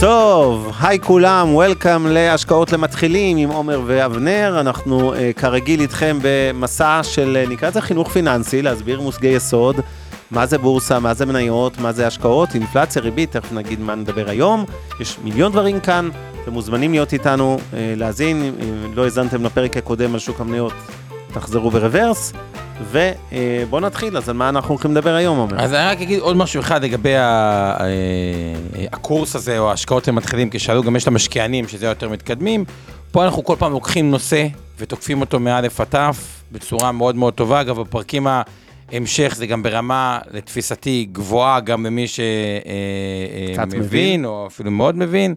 טוב, היי כולם, וולקאם להשקעות למתחילים עם עומר ואבנר. אנחנו uh, כרגיל איתכם במסע של, uh, נקרא לזה חינוך פיננסי, להסביר מושגי יסוד, מה זה בורסה, מה זה מניות, מה זה השקעות, אינפלציה, ריבית, תכף נגיד מה נדבר היום. יש מיליון דברים כאן, אתם מוזמנים להיות איתנו, uh, להאזין, אם לא האזנתם לפרק הקודם על שוק המניות, תחזרו ברוורס. ובואו נתחיל, אז על מה אנחנו הולכים לדבר היום, עומר? אז אני רק אגיד עוד משהו אחד לגבי הקורס הזה, או ההשקעות למתחילים, כי שאלו גם יש את המשקיענים, שזה יותר מתקדמים. פה אנחנו כל פעם לוקחים נושא ותוקפים אותו מא' עד ת' בצורה מאוד מאוד טובה. אגב, בפרקים ההמשך זה גם ברמה, לתפיסתי, גבוהה גם למי שמבין, או אפילו מאוד מבין.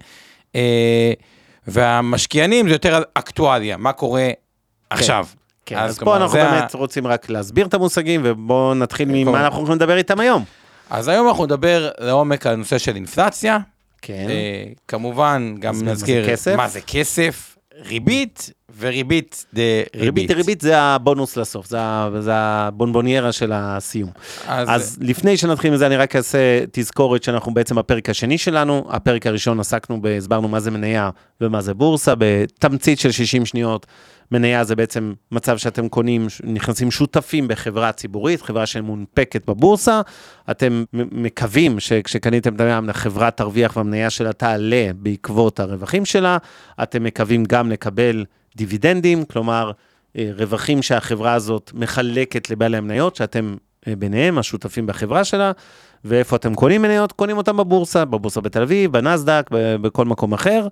והמשקיענים זה יותר אקטואליה, מה קורה עכשיו. כן, אז, אז פה אנחנו באמת ה... רוצים רק להסביר את המושגים, ובואו נתחיל ממה אנחנו הולכים לדבר איתם היום. אז היום אנחנו נדבר לעומק על נושא של אינפלציה. כן. אה, כמובן, גם נזכיר מה זה כסף, ריבית וריבית דה ריבית. ריבית דריבית זה הבונוס לסוף, זה, זה הבונבוניירה של הסיום. אז... אז לפני שנתחיל מזה, אני רק אעשה תזכורת שאנחנו בעצם בפרק השני שלנו. הפרק הראשון עסקנו, הסברנו מה זה מניה ומה זה בורסה, בתמצית של 60 שניות. מניה זה בעצם מצב שאתם קונים, נכנסים שותפים בחברה ציבורית, חברה שמונפקת בבורסה, אתם מקווים שכשקניתם את המניה, החברה תרוויח והמניה שלה תעלה בעקבות הרווחים שלה, אתם מקווים גם לקבל דיבידנדים, כלומר, אה, רווחים שהחברה הזאת מחלקת לבעלי המניות, שאתם אה, ביניהם, השותפים בחברה שלה, ואיפה אתם קונים מניות? קונים אותם בבורסה, בבורסה בתל אביב, בנסדק, בכל מקום אחר.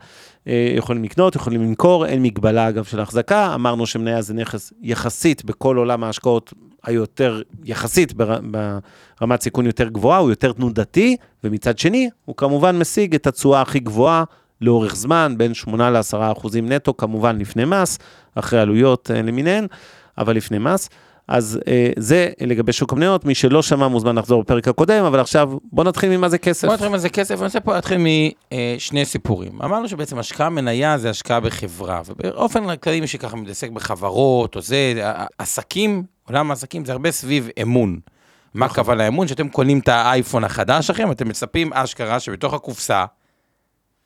אה, יכולים לקנות, יכולים למכור, אין מגבלה אגב של החזקה. אמרנו שמניה זה נכס יחסית בכל עולם ההשקעות היותר, יחסית ברמת סיכון יותר גבוהה, הוא יותר תנודתי, ומצד שני, הוא כמובן משיג את התשואה הכי גבוהה לאורך זמן, בין 8 ל-10 אחוזים נטו, כמובן לפני מס, אחרי עלויות אה, למיניהן, אבל לפני מס. אז אה, זה לגבי שוק המניות, מי שלא שמע מוזמן לחזור בפרק הקודם, אבל עכשיו בוא נתחיל ממה זה כסף. בוא נתחיל ממה זה כסף, אני רוצה פה להתחיל משני אה, סיפורים. אמרנו שבעצם השקעה מניה זה השקעה בחברה, ובאופן כללי מי שככה מתעסק בחברות או זה, עסקים, עולם העסקים זה הרבה סביב אמון. מה נכון. הכוונה לאמון? שאתם קונים את האייפון החדש שלכם, אתם מצפים אשכרה שבתוך הקופסה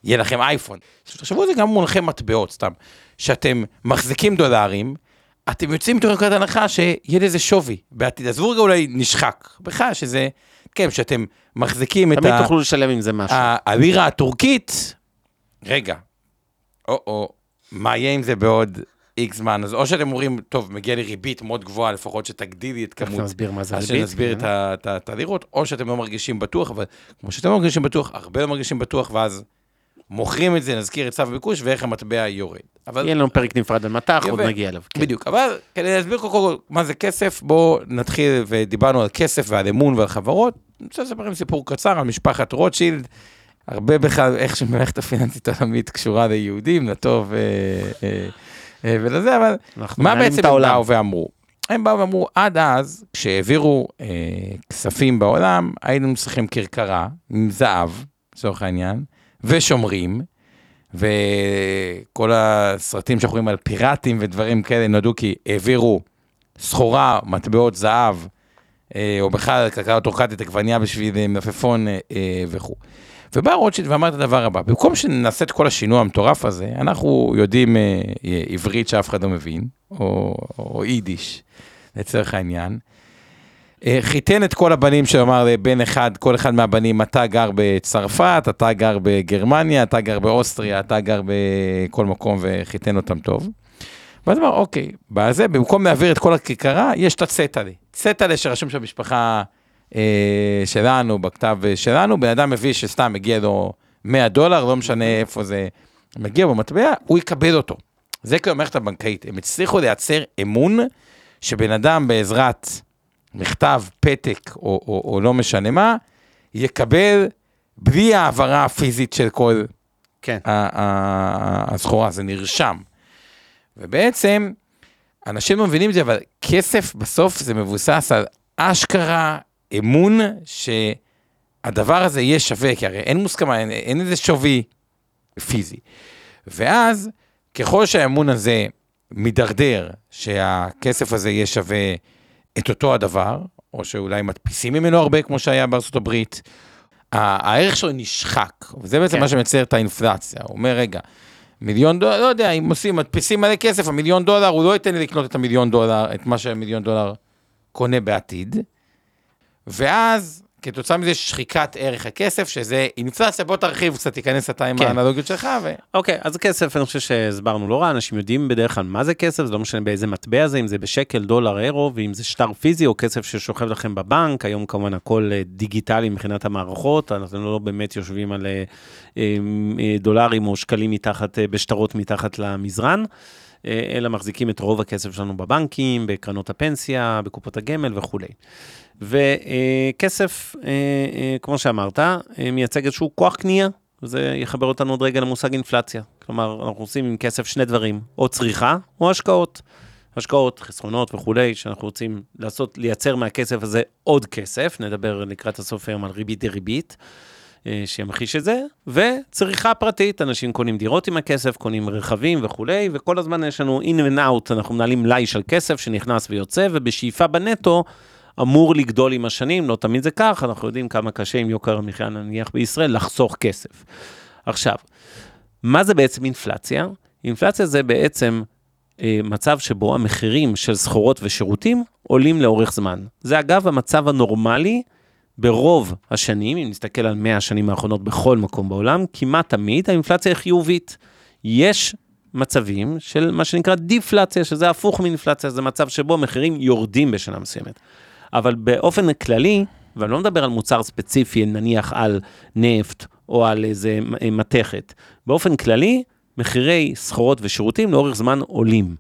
יהיה לכם אייפון. תחשבו על זה גם מונחי מטבעות, סתם. שאתם מחזיקים דולרים, אתם יוצאים מתוך נקודת הנחה שיהיה לזה שווי בעתיד. עזבו רגע אולי נשחק, בכלל שזה, כן, שאתם מחזיקים את ה... תמיד תוכלו לשלם עם זה משהו. הלירה הטורקית, רגע, או-או, מה יהיה עם זה בעוד איקס זמן? אז או שאתם אומרים, טוב, מגיע לי ריבית מאוד גבוהה, לפחות שתגדילי את כמות... איך נסביר מה זה ריבית. אז שנסביר כן. את הלירות, או שאתם לא מרגישים בטוח, אבל כמו שאתם לא מרגישים בטוח, הרבה לא מרגישים בטוח, ואז מוכרים את זה, נזכיר את צו הביקוש ואיך המטבע יורד. אבל... יהיה לנו פרק נפרד על מטח, עוד נגיע אליו. כן. בדיוק, אבל כדי להסביר כל כל מה זה כסף, בואו נתחיל, ודיברנו על כסף ועל אמון ועל חברות. אני רוצה לספר לכם סיפור קצר על משפחת רוטשילד. הרבה בכלל, איך שמערכת הפיננסית העולמית קשורה ליהודים, לטוב אה, אה, אה, ולזה, אבל מה בעצם הם באו ואמרו? הם באו ואמרו, עד אז, כשהעבירו אה, כספים בעולם, היינו צריכים כרכרה עם זהב, לצורך העניין, ושומרים, וכל הסרטים שאנחנו רואים על פיראטים ודברים כאלה נועדו כי העבירו סחורה, מטבעות זהב, אה, או בכלל כלכלת אורקטית עגבניה בשביל אה, מלפפון אה, וכו'. ובא רוטשילד ואמר את הדבר הבא, במקום שנעשה את כל השינוי המטורף הזה, אנחנו יודעים עברית שאף אחד לא מבין, או, או יידיש, לצורך העניין, חיתן את כל הבנים שלו, אמר לבן אחד, כל אחד מהבנים, אתה גר בצרפת, אתה גר בגרמניה, אתה גר באוסטריה, אתה גר בכל מקום, וחיתן אותם טוב. ואז אמר, אוקיי, בזה, במקום להעביר את כל הכיכרה, יש את הצטלה. צטלה שרשום שהמשפחה אה, שלנו, בכתב שלנו, בן אדם מביא שסתם מגיע לו 100 דולר, לא משנה איפה זה מגיע במטבע, הוא יקבל אותו. זה כאילו המערכת הבנקאית. הם הצליחו לייצר אמון שבן אדם בעזרת מכתב, פתק, או, או, או לא משנה מה, יקבל בלי העברה הפיזית של כל כן. הסחורה, זה נרשם. ובעצם, אנשים לא מבינים את זה, אבל כסף בסוף זה מבוסס על אשכרה אמון שהדבר הזה יהיה שווה, כי הרי אין מוסכמה, אין, אין איזה שווי פיזי. ואז, ככל שהאמון הזה מידרדר, שהכסף הזה יהיה שווה את אותו הדבר, או שאולי מדפיסים ממנו הרבה, כמו שהיה בארצות הברית, הערך שלו נשחק, וזה בעצם כן. מה שמצייר את האינפלציה. הוא אומר, רגע, מיליון דולר, לא יודע, אם עושים, מדפיסים מלא כסף, המיליון דולר, הוא לא ייתן לי לקנות את המיליון דולר, את מה שהמיליון דולר קונה בעתיד. ואז כתוצאה מזה שחיקת ערך הכסף, שזה אינפלציה, בוא תרחיב קצת, תיכנס אתה עם כן. האנלוגיות שלך. ו... אוקיי, אז כסף, אני חושב שהסברנו לא רע, אנשים יודעים בדרך כלל מה זה כסף, זה לא משנה באיזה מטבע זה, אם זה בשקל, דולר, אירו, ואם זה שטר פיזי או כסף ששוכב לכם בבנק, היום כמובן הכל אה, דיגיטלי מבחינת המערכות, אנחנו לא באמת יושבים על אה, אה, דולרים או שקלים מתחת, בשטרות מתחת למזרן. אלא מחזיקים את רוב הכסף שלנו בבנקים, בקרנות הפנסיה, בקופות הגמל וכולי. וכסף, אה, אה, כמו שאמרת, אה, מייצג איזשהו כוח קנייה, וזה יחבר אותנו עוד רגע למושג אינפלציה. כלומר, אנחנו עושים עם כסף שני דברים, או צריכה או השקעות. השקעות, חסכונות וכולי, שאנחנו רוצים לעשות, לייצר מהכסף הזה עוד כסף, נדבר לקראת הסוף היום על ריבית דריבית, שימחיש את זה, וצריכה פרטית, אנשים קונים דירות עם הכסף, קונים רכבים וכולי, וכל הזמן יש לנו in and out, אנחנו מנהלים מלאי של כסף שנכנס ויוצא, ובשאיפה בנטו, אמור לגדול עם השנים, לא תמיד זה כך, אנחנו יודעים כמה קשה עם יוקר המחיה נניח בישראל לחסוך כסף. עכשיו, מה זה בעצם אינפלציה? אינפלציה זה בעצם אה, מצב שבו המחירים של סחורות ושירותים עולים לאורך זמן. זה אגב המצב הנורמלי ברוב השנים, אם נסתכל על 100 השנים האחרונות בכל מקום בעולם, כמעט תמיד האינפלציה היא חיובית. יש מצבים של מה שנקרא דיפלציה, שזה הפוך מאינפלציה, זה מצב שבו מחירים יורדים בשנה מסוימת. אבל באופן כללי, ואני לא מדבר על מוצר ספציפי, נניח על נפט או על איזה מתכת, באופן כללי, מחירי סחורות ושירותים לאורך זמן עולים.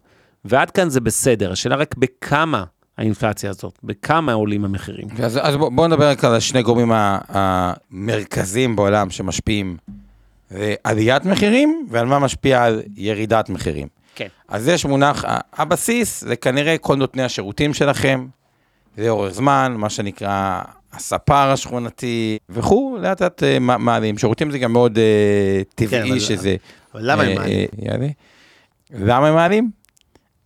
ועד כאן זה בסדר, השאלה רק בכמה האינפלציה הזאת, בכמה עולים המחירים. אז, אז בואו בוא נדבר רק על השני גורמים המרכזיים בעולם שמשפיעים. עליית מחירים ועל מה משפיע על ירידת מחירים. כן. אז יש מונח, הבסיס זה כנראה כל נותני השירותים שלכם, לאורך זמן, מה שנקרא הספר השכונתי וכו', לאט לאט אה, מעלים. שירותים זה גם מאוד אה, טבעי כן, שזה... אבל למה הם אה, מעלים? למה הם מעלים?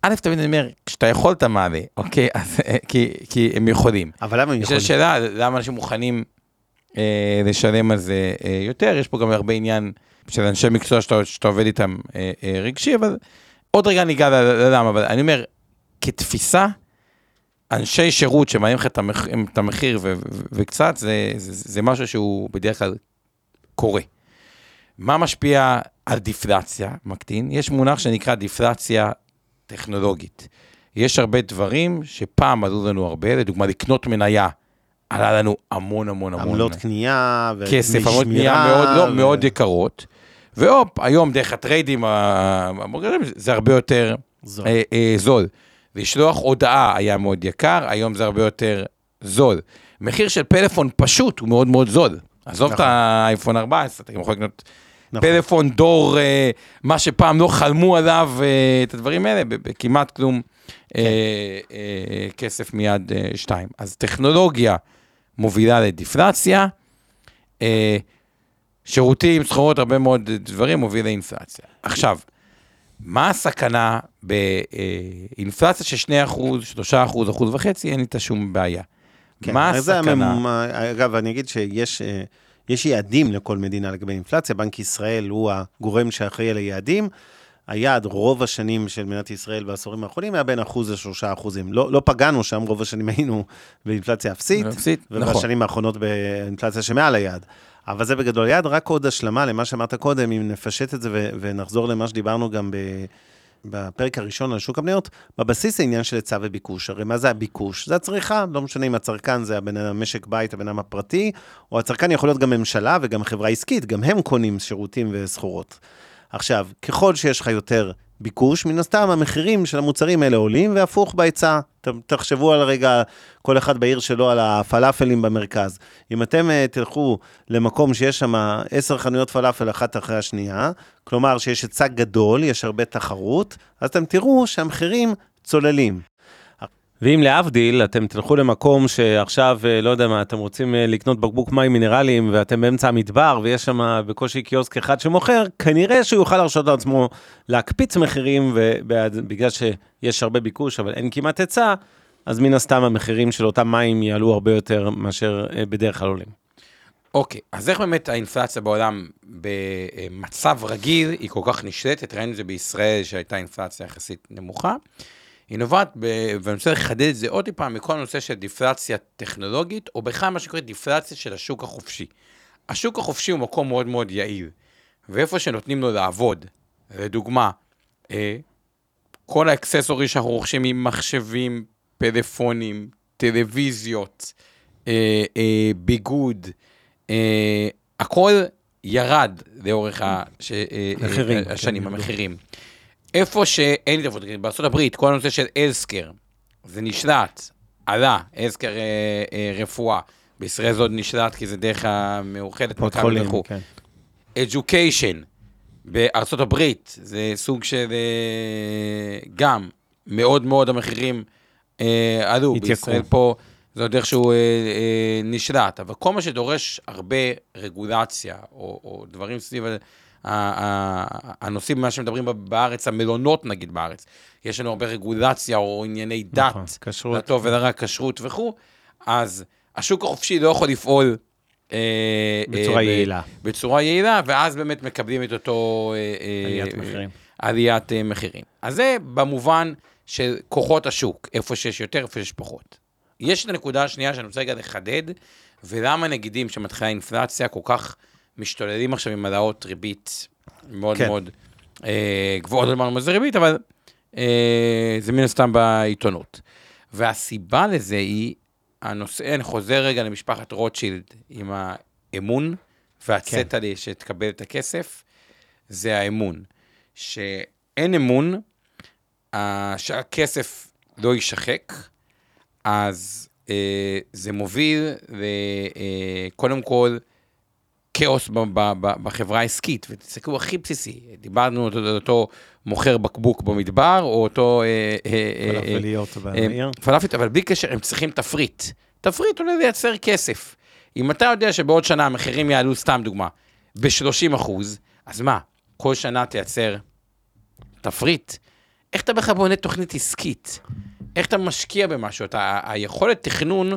א', תמיד אני אומר, כשאתה יכול אתה מעלה, אוקיי? אז, כי, כי הם יכולים. אבל למה הם יכולים? יש שאלה, למה אנשים מוכנים אה, לשלם על זה אה, יותר? יש פה גם הרבה עניין של אנשי מקצוע שאתה, שאתה עובד איתם אה, אה, רגשי, אבל עוד רגע ניגע ללמה, אבל אני אומר, כתפיסה, אנשי שירות שמעלים לך את המחיר ו- ו- וקצת, זה, זה, זה משהו שהוא בדרך כלל קורה. מה משפיע על דיפלציה, מקטין? יש מונח שנקרא דיפלציה טכנולוגית. יש הרבה דברים שפעם עלו לנו הרבה, לדוגמה לקנות מניה, עלה לנו המון המון המון. עמלות קנייה, כסף, עמלות קנייה מאוד, לא, ו... מאוד יקרות. והופ, היום דרך הטריידים המוגרים, זה הרבה יותר זול. אה, אה, זול. לשלוח הודעה היה מאוד יקר, היום זה הרבה יותר זול. מחיר של פלאפון פשוט הוא מאוד מאוד זול. עזוב נכון. את האייפון 14, אתה גם יכול לקנות נכון. פלאפון דור, אה, מה שפעם לא חלמו עליו, אה, את הדברים האלה, בכמעט כלום כן. אה, אה, כסף מיד אה, שתיים. אז טכנולוגיה מובילה לדיפלציה, אה, שירותים, סחורות, הרבה מאוד דברים מוביל לאינפלציה. עכשיו, מה הסכנה באינפלציה של 2 אחוז, 3 אחוז, אחוז וחצי, אין איתה שום בעיה. כן, מה הסכנה? אגב, אני אגיד שיש אה, יש יעדים לכל מדינה לגבי אינפלציה, בנק ישראל הוא הגורם שאחראי על היעדים. היעד רוב השנים של מדינת ישראל בעשורים האחרונים היה בין אחוז לשלושה אחוזים. לא, לא פגענו שם, רוב השנים היינו באינפלציה אפסית, אפסית ובשנים נכון. האחרונות באינפלציה שמעל היעד. אבל זה בגדול יעד, רק עוד השלמה למה שאמרת קודם, אם נפשט את זה ו- ונחזור למה שדיברנו גם ב... בפרק הראשון על שוק המניות, בבסיס העניין של היצע וביקוש. הרי מה זה הביקוש? זה הצריכה, לא משנה אם הצרכן זה הבן אדם משק בית, הבן אדם הפרטי, או הצרכן יכול להיות גם ממשלה וגם חברה עסקית, גם הם קונים שירותים וסחורות. עכשיו, ככל שיש לך יותר ביקוש, מן הסתם המחירים של המוצרים האלה עולים, והפוך בהיצע. תחשבו על רגע, כל אחד בעיר שלו, על הפלאפלים במרכז. אם אתם uh, תלכו למקום שיש שם עשר חנויות פלאפל אחת אחרי השנייה, כלומר שיש היצע גדול, יש הרבה תחרות, אז אתם תראו שהמחירים צוללים. ואם להבדיל, אתם תלכו למקום שעכשיו, אה, לא יודע מה, אתם רוצים אה, לקנות בקבוק מים מינרליים ואתם באמצע המדבר ויש שם בקושי קיוסק אחד שמוכר, כנראה שהוא יוכל להרשות לעצמו להקפיץ מחירים, ובגלל שיש הרבה ביקוש אבל אין כמעט היצע, אז מן הסתם המחירים של אותם מים יעלו הרבה יותר מאשר אה, בדרך כלל עולים. אוקיי, okay, אז איך באמת האינפלציה בעולם במצב רגיל היא כל כך נשלטת? ראינו את זה בישראל שהייתה אינפלציה יחסית נמוכה. היא נובעת, ב... ואני רוצה לחדד את זה עוד פעם, מכל הנושא של דיפלציה טכנולוגית, או בכלל מה שקורה דיפלציה של השוק החופשי. השוק החופשי הוא מקום מאוד מאוד יעיל, ואיפה שנותנים לו לעבוד, לדוגמה, אה, כל האקססורי שאנחנו רוכשים עם מחשבים, פלאפונים, טלוויזיות, אה, אה, ביגוד, הכל ירד לאורך הש, השנים, כן, המחירים. איפה שאין התערבות, בארה"ב, כל הנושא של אלסקר, זה נשלט, עלה, אלסקר אה, אה, רפואה. בישראל זה עוד נשלט כי זה דרך המאוחדת, מכבי וכו'. כן. Education, בארצות הברית, זה סוג של אה, גם מאוד מאוד המחירים אה, עלו. התייקרו. בישראל פה זה עוד איכשהו אה, אה, נשלט, אבל כל מה שדורש הרבה רגולציה, או, או דברים סביב הנושאים, מה שמדברים בארץ, המלונות נגיד בארץ, יש לנו הרבה רגולציה או ענייני דת, נכון, כשרות, לטוב ולרע, כשרות וכו', אז השוק החופשי לא יכול לפעול אה, בצורה אה, יעילה. בצורה יעילה, ואז באמת מקבלים את אותו... אה, עליית מחירים. עליית מחירים. אז זה במובן של כוחות השוק, איפה שיש יותר, איפה שיש פחות. יש את הנקודה השנייה שאני רוצה רגע לחדד, ולמה נגידים שמתחילה אינפלציה כל כך משתוללים עכשיו עם העלאות ריבית מאוד כן. מאוד אה, גבוהות, לא אמרנו מה זה ריבית, אבל אה, זה מן הסתם בעיתונות. והסיבה לזה היא, הנושא, אני חוזר רגע למשפחת רוטשילד עם האמון והצטע כן. שתקבל את הכסף, זה האמון. שאין אמון, אה, שהכסף לא יישחק, אז אה, זה מוביל, אה, קודם כל, כאוס בחברה העסקית, ותסתכלו הכי בסיסי, דיברנו על אותו מוכר בקבוק במדבר, או אותו... אה, אה, אה, פלאפליות בעיר. פלאפלית, אבל בלי קשר, הם צריכים תפריט. תפריט עולה לייצר כסף. אם אתה יודע שבעוד שנה המחירים יעלו, סתם דוגמה, ב-30 אחוז, אז מה, כל שנה תייצר תפריט? איך אתה בכלל בונה תוכנית עסקית? איך אתה משקיע במשהו? אתה, היכולת תכנון...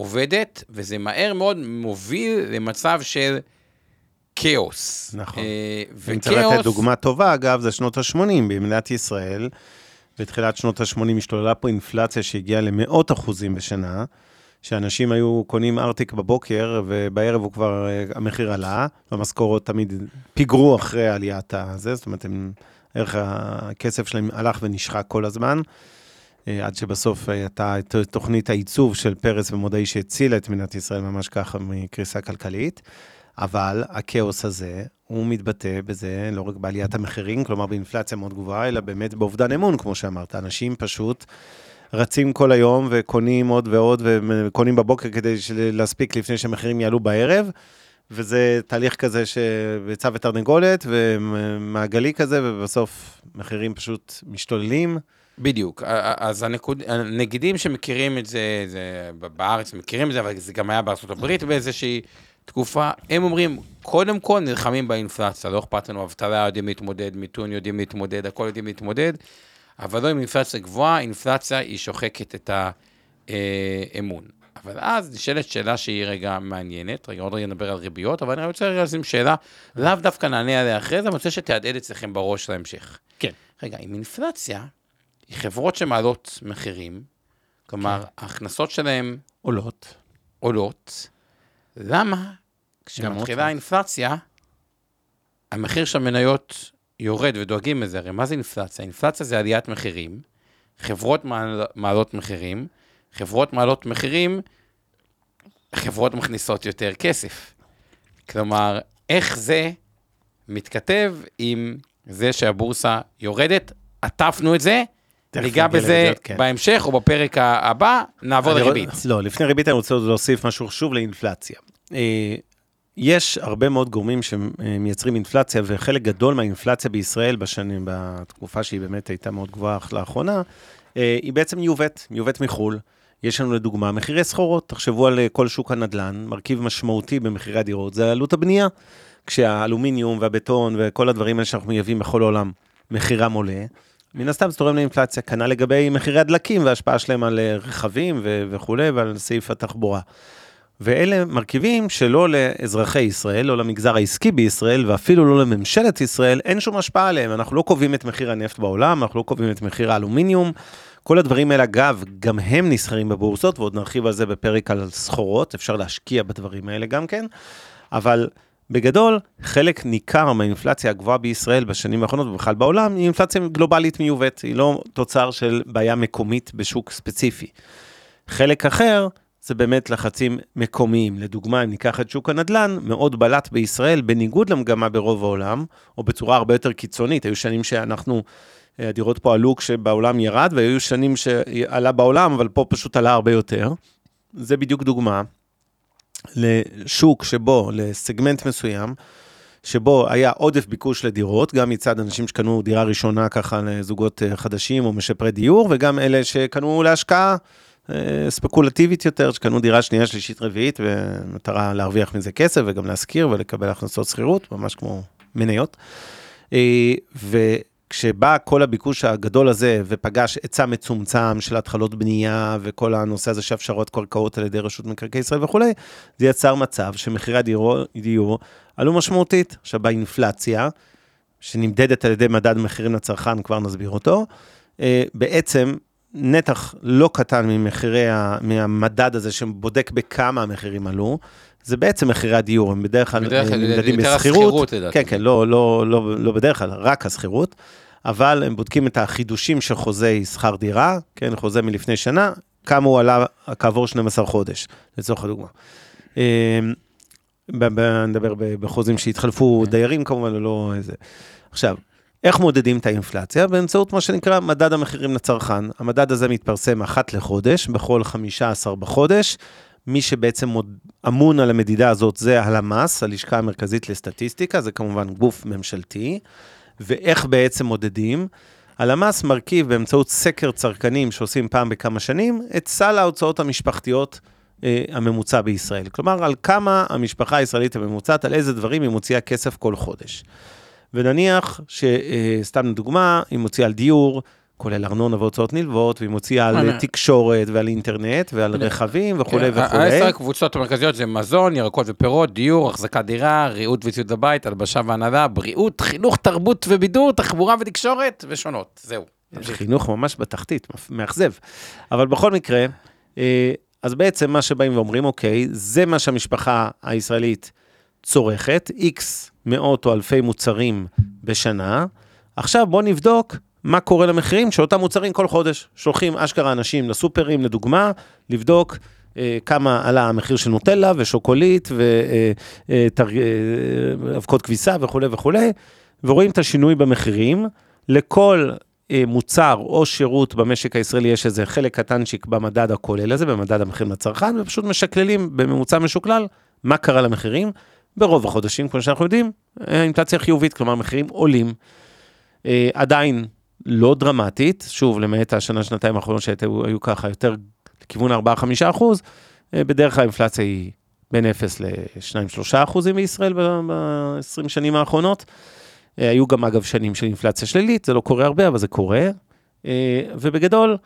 עובדת, וזה מהר מאוד מוביל למצב של כאוס. נכון. אה, וכאוס... אם צריך לתת דוגמה טובה, אגב, זה שנות ה-80 במדינת ישראל. בתחילת שנות ה-80 השתוללה פה אינפלציה שהגיעה למאות אחוזים בשנה, שאנשים היו קונים ארטיק בבוקר, ובערב הוא כבר, אה, המחיר עלה, והמשכורות תמיד פיגרו אחרי עליית הזה, זאת אומרת, הם, ערך הכסף שלהם הלך ונשחק כל הזמן. אה, עד שבסוף הייתה תוכנית העיצוב של פרס ומודעי שהצילה את מדינת ישראל ממש ככה מקריסה כלכלית. אבל הכאוס הזה, הוא מתבטא בזה לא רק בעליית המחירים, כלומר באינפלציה מאוד גבוהה, אלא באמת באובדן אמון, כמו שאמרת. אנשים פשוט רצים כל היום וקונים עוד ועוד, וקונים בבוקר כדי להספיק לפני שהמחירים יעלו בערב. וזה תהליך כזה שביצה ותרנגולת, ומעגלי כזה, ובסוף מחירים פשוט משתוללים. בדיוק, אז הנקוד, הנגידים שמכירים את זה, זה בארץ מכירים את זה, אבל זה גם היה בארצות הברית באיזושהי תקופה, הם אומרים, קודם כל נלחמים באינפלציה, לא אכפת לנו, אבטלה יודעים להתמודד, מיתון יודעים להתמודד, הכל יודעים להתמודד, אבל לא עם אינפלציה גבוהה, אינפלציה היא שוחקת את האמון. אבל אז נשאלת שאלה שהיא רגע מעניינת, רגע עוד רגע נדבר על ריביות, אבל אני רוצה רגע לשים שאלה, לאו דווקא נענה עליה אחרי זה, אני רוצה שתהדהד אצלכם בראש להמשך. כן. רגע, עם אינפלציה, חברות שמעלות מחירים, כלומר, כן. ההכנסות שלהן עולות. עולות. למה כשמתחילה האינפלציה, המחיר של המניות יורד ודואגים לזה? הרי מה זה אינפלציה? אינפלציה זה עליית מחירים, חברות מעל, מעלות מחירים, חברות מעלות מחירים, חברות מכניסות יותר כסף. כלומר, איך זה מתכתב עם זה שהבורסה יורדת, עטפנו את זה, ניגע בזה לריביות, כן. בהמשך או בפרק הבא, נעבור לריבית. לא, לפני ריבית אני רוצה להוסיף משהו חשוב לאינפלציה. אה, יש הרבה מאוד גורמים שמייצרים אינפלציה, וחלק גדול מהאינפלציה בישראל בשנים, בתקופה שהיא באמת הייתה מאוד גבוהה לאחרונה, אה, היא בעצם מיובאת, מיובאת מחו"ל. יש לנו לדוגמה מחירי סחורות, תחשבו על אה, כל שוק הנדל"ן, מרכיב משמעותי במחירי הדירות, זה עלות הבנייה. כשהאלומיניום והבטון וכל הדברים האלה שאנחנו מייבאים בכל העולם, מחירם עולה, מן הסתם זה תורם לאינפלציה, כנ"ל לגבי מחירי הדלקים וההשפעה שלהם על אה, רכבים ו- וכולי, ועל סעיף התחבורה. ואלה מרכיבים שלא לאזרחי ישראל, או למגזר העסקי בישראל, ואפילו לא לממשלת ישראל, אין שום השפעה עליהם. אנחנו לא קובעים את מחיר הנפט בעולם, אנחנו לא קובעים את מחיר האלומיניום. כל הדברים האלה, אגב, גם הם נסחרים בבורסות, ועוד נרחיב על זה בפרק על סחורות, אפשר להשקיע בדברים האלה גם כן. אבל בגדול, חלק ניכר מהאינפלציה הגבוהה בישראל בשנים האחרונות, ובכלל בעולם, היא אינפלציה גלובלית מיובאת, היא לא תוצר של בעיה מקומית בשוק ספציפי. חלק אחר, זה באמת לחצים מקומיים. לדוגמה, אם ניקח את שוק הנדל"ן, מאוד בלט בישראל, בניגוד למגמה ברוב העולם, או בצורה הרבה יותר קיצונית. היו שנים שאנחנו, אה, הדירות פה עלו כשבעולם ירד, והיו שנים שעלה בעולם, אבל פה פשוט עלה הרבה יותר. זה בדיוק דוגמה לשוק שבו, לסגמנט מסוים, שבו היה עודף ביקוש לדירות, גם מצד אנשים שקנו דירה ראשונה ככה לזוגות אה, חדשים או משפרי דיור, וגם אלה שקנו להשקעה אה, ספקולטיבית יותר, שקנו דירה שנייה, שלישית, רביעית, במטרה להרוויח מזה כסף וגם להשכיר ולקבל הכנסות שכירות, ממש כמו מניות. אה, וכשבא כל הביקוש הגדול הזה ופגש היצע מצומצם של התחלות בנייה וכל הנושא הזה של הפשרות קרקעות על ידי רשות מקרקעי ישראל וכולי, זה יצר מצב שמחירי הדיור, דיור עלו משמעותית. עכשיו, באינפלציה, שנמדדת על ידי מדד מחירים לצרכן, כבר נסביר אותו, אה, בעצם נתח לא קטן ממחירי, מהמדד הזה שבודק בכמה המחירים עלו, זה בעצם מחירי הדיור, הם בדרך כלל נמדדים בשכירות. כן, כן, לא, לא, לא, לא בדרך כלל, רק השכירות, אבל הם בודקים את החידושים של חוזי שכר דירה, כן, חוזה מלפני שנה, כמה הוא עלה כעבור 12 חודש, לצורך הדוגמה. ב- נדבר בחוזים שהתחלפו דיירים כמובן, ולא איזה. עכשיו, איך מודדים את האינפלציה? באמצעות מה שנקרא מדד המחירים לצרכן. המדד הזה מתפרסם אחת לחודש, בכל 15 בחודש. מי שבעצם. אמון על המדידה הזאת זה הלמ"ס, הלשכה המרכזית לסטטיסטיקה, זה כמובן גוף ממשלתי. ואיך בעצם מודדים? הלמ"ס מרכיב באמצעות סקר צרכנים שעושים פעם בכמה שנים, את סל ההוצאות המשפחתיות אה, הממוצע בישראל. כלומר, על כמה המשפחה הישראלית הממוצעת, על איזה דברים היא מוציאה כסף כל חודש. ונניח שסתם לדוגמה, היא מוציאה על דיור, כולל ארנונה והוצאות נלוות, והיא מוציאה על אה, תקשורת ועל אינטרנט ועל רכבים וכולי כן, וכולי. העשר הקבוצות המרכזיות זה מזון, ירקות ופירות, דיור, החזקת דירה, ריהוט וציוד לבית, הלבשה והנהלה, בריאות, חינוך, תרבות ובידור, תחבורה ותקשורת ושונות. זהו. חינוך ממש בתחתית, מאכזב. אבל בכל מקרה, אה, אז בעצם מה שבאים ואומרים, אוקיי, זה מה שהמשפחה הישראלית צורכת, איקס מאות או אלפי מוצרים בשנה, עכשיו בואו נבדוק מה קורה למחירים של אותם מוצרים כל חודש. שולחים אשכרה אנשים לסופרים, לדוגמה, לבדוק אה, כמה עלה המחיר של נוטלה ושוקולית ואבקות כביסה וכולי וכולי, ורואים את השינוי במחירים. לכל אה, מוצר או שירות במשק הישראלי יש איזה חלק קטנצ'יק במדד הכולל הזה, במדד המחירים לצרכן, ופשוט משקללים בממוצע משוקלל מה קרה למחירים. ברוב החודשים, כמו שאנחנו יודעים, אה, האינפלציה חיובית, כלומר מחירים עולים. אה, עדיין לא דרמטית, שוב, למעט השנה, שנתיים האחרונות שהיו היו ככה יותר לכיוון 4-5 אחוז, אה, בדרך כלל האינפלציה היא בין 0 ל-2-3 אחוזים בישראל ב-20 שנים האחרונות. אה, היו גם אגב שנים של אינפלציה שלילית, זה לא קורה הרבה, אבל זה קורה. אה, ובגדול,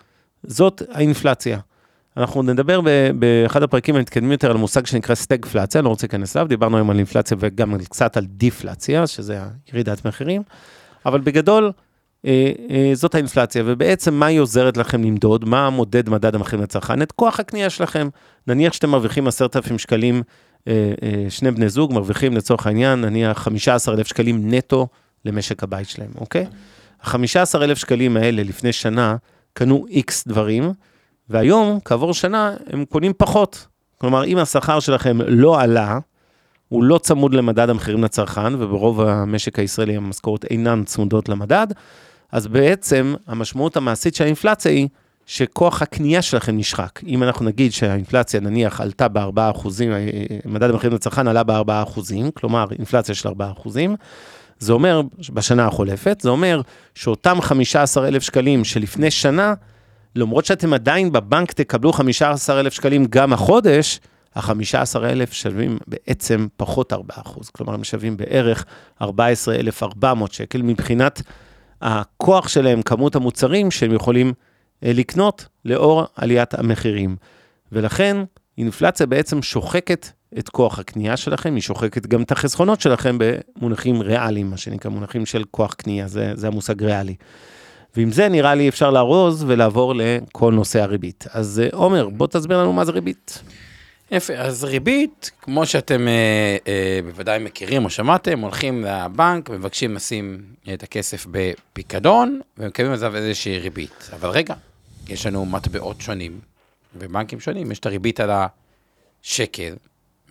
זאת האינפלציה. אנחנו נדבר באחד הפרקים המתקדמים יותר על מושג שנקרא סטגפלציה, אני לא רוצה להיכנס אליו, דיברנו היום על אינפלציה וגם קצת על דיפלציה, שזה ירידת מחירים, אבל בגדול, זאת האינפלציה, ובעצם מה היא עוזרת לכם למדוד, מה מודד מדד המחירים לצרכן? את כוח הקנייה שלכם. נניח שאתם מרוויחים 10,000 שקלים, אה, אה, שני בני זוג מרוויחים לצורך העניין, נניח 15,000 שקלים נטו למשק הבית שלהם, אוקיי? ה-15,000 שקלים האלה לפני שנה קנו איקס דברים, והיום, כעבור שנה, הם קונים פחות. כלומר, אם השכר שלכם לא עלה, הוא לא צמוד למדד המחירים לצרכן, וברוב המשק הישראלי המשכורות אינן צמודות למדד, אז בעצם המשמעות המעשית של האינפלציה היא שכוח הקנייה שלכם נשחק. אם אנחנו נגיד שהאינפלציה נניח עלתה ב-4%, מדד המחירים לצרכן עלה ב-4%, כלומר אינפלציה של 4%, זה אומר, בשנה החולפת, זה אומר שאותם 15,000 שקלים שלפני שנה, למרות שאתם עדיין בבנק תקבלו 15,000 שקלים גם החודש, ה-15,000 שווים בעצם פחות 4%, כלומר הם שווים בערך 14,400 שקל מבחינת הכוח שלהם, כמות המוצרים שהם יכולים אה, לקנות לאור עליית המחירים. ולכן אינפלציה בעצם שוחקת את כוח הקנייה שלכם, היא שוחקת גם את החסכונות שלכם במונחים ריאליים, מה שנקרא מונחים של כוח קנייה, זה, זה המושג ריאלי. ועם זה נראה לי אפשר לארוז ולעבור לכל נושא הריבית. אז אה, עומר, בוא תסביר לנו מה זה ריבית. יפה, אז ריבית, כמו שאתם אה, אה, בוודאי מכירים או שמעתם, הולכים לבנק, מבקשים לשים את הכסף בפיקדון, ומקבלים על זה איזושהי ריבית. אבל רגע, יש לנו מטבעות שונים, ובנקים שונים, יש את הריבית על השקל,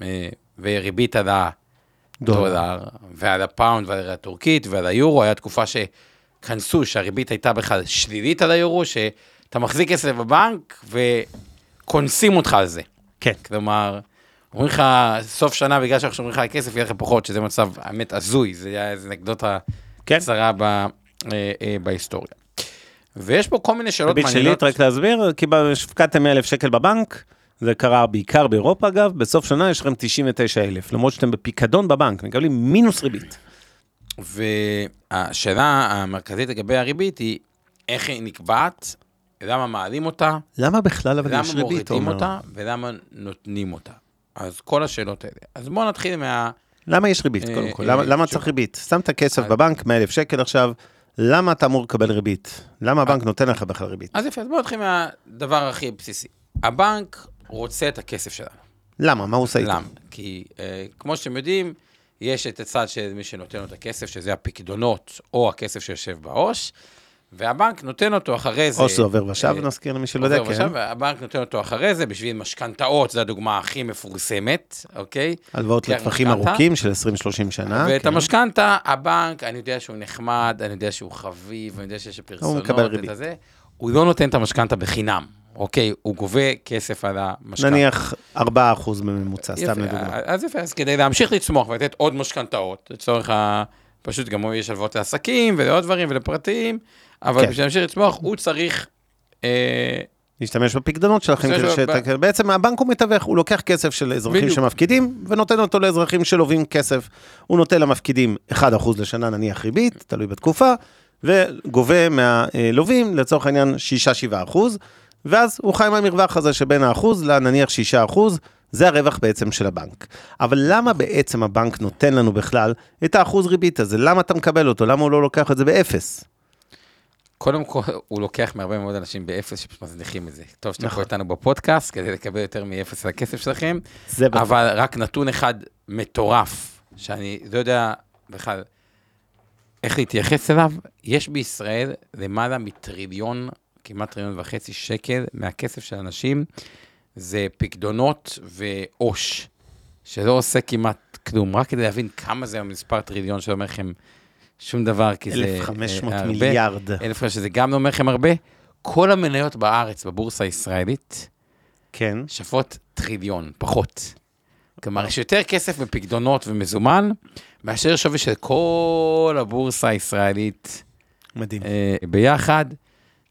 אה, וריבית על הדולר, ועל הפאונד ועל הטורקית ועל היורו, הייתה תקופה שכנסו, שהריבית הייתה בכלל שלילית על היורו, שאתה מחזיק כסף בבנק וקונסים אותך על זה. כן. כלומר, אומרים לך, סוף שנה, בגלל שאנחנו שומרים לך על כסף, יהיה לך פחות, שזה מצב, האמת, הזוי, זה היה איזה אנקדוטה כן. קצרה ב, אה, אה, בהיסטוריה. ויש פה כל מיני שאלות מעניינות. ריבית שלילית, רק להסביר, כי הפקדתם 100,000 שקל בבנק, זה קרה בעיקר באירופה אגב, בסוף שנה יש לכם 99,000, למרות שאתם בפיקדון בבנק, מקבלים מינוס ריבית. והשאלה המרכזית לגבי הריבית היא, איך היא נקבעת, למה מעלים אותה, למה בכלל אבל יש ריבית, למה מורידים אותה, ולמה נותנים אותה. אז כל השאלות האלה. אז בואו נתחיל מה... למה יש ריבית, קודם כל? למה, למה צריך ריבית? שמת כסף בבנק, 100,000 שקל עכשיו, למה אתה אמור לקבל ריבית? למה הבנק נותן לך בכלל ריבית? אז יפה, אז בואו נתחיל מהדבר הכי בסיסי. הבנק רוצה את הכסף שלנו. למה? מה הוא עושה איתו? למה? כי אה, כמו שאתם יודעים, יש את הצד של מי שנותן לו את הכסף, שזה הפקדונות או הכסף שיושב בעו"ש, והבנק נותן אותו אחרי זה. או שזה עובר ושב, אה, נזכיר למי שלא יודע, כן. ושב, והבנק נותן אותו אחרי זה בשביל משכנתאות, זו הדוגמה הכי מפורסמת, אוקיי? הלוואות לטווחים ארוכים של 20-30 שנה. ואת כן. המשכנתה, הבנק, אני יודע שהוא נחמד, אני יודע שהוא חביב, אני יודע שיש פרסונות, הוא מקבל ריבית. הוא לא נותן את המשכנתה בחינם. אוקיי, הוא גובה כסף על המשכנתה. נניח 4% בממוצע, סתם לדוגמה. אז יפה, אז כדי להמשיך לצמוח ולתת עוד משכנתאות, לצורך ה... פשוט גם יש הלוואות לעסקים ולעוד דברים ולפרטיים, אבל כן. בשביל להמשיך לצמוח, הוא צריך... אה, להשתמש בפקדונות שלכם, שאתה, בעצם הבנק הוא מתווך, הוא לוקח כסף של אזרחים בדיוק. שמפקידים, ונותן אותו לאזרחים שלווים כסף. הוא נותן למפקידים 1% לשנה נניח ריבית, תלוי בתקופה, וגובה מהלווים, לצורך העניין 6-7%, ואז הוא חי מהמרווח הזה שבין האחוז לנניח 6%, זה הרווח בעצם של הבנק. אבל למה בעצם הבנק נותן לנו בכלל את האחוז ריבית הזה? למה אתה מקבל אותו? למה הוא לא לוקח את זה באפס? קודם כל, הוא לוקח מהרבה מאוד אנשים באפס שפשוט מזניחים את זה. טוב שאתם פה נכון. איתנו בפודקאסט, כדי לקבל יותר מאפס על הכסף שלכם. זה בטח. אבל רק נתון אחד מטורף, שאני לא יודע בכלל איך להתייחס אליו, יש בישראל למעלה מטריליון, כמעט טריליון וחצי שקל מהכסף של אנשים, זה פקדונות ועו"ש, שלא עושה כמעט כלום, רק כדי להבין כמה זה המספר טריליון שאומר לכם שום דבר, כי זה... 1,500 אה, מיליארד. 1,500, שזה גם לא אומר לכם הרבה. כל המניות בארץ, בבורסה הישראלית, כן. שוות טריליון, פחות. כלומר, יש יותר כסף בפקדונות ומזומן, מאשר שווי של כל הבורסה הישראלית. מדהים. אה, ביחד.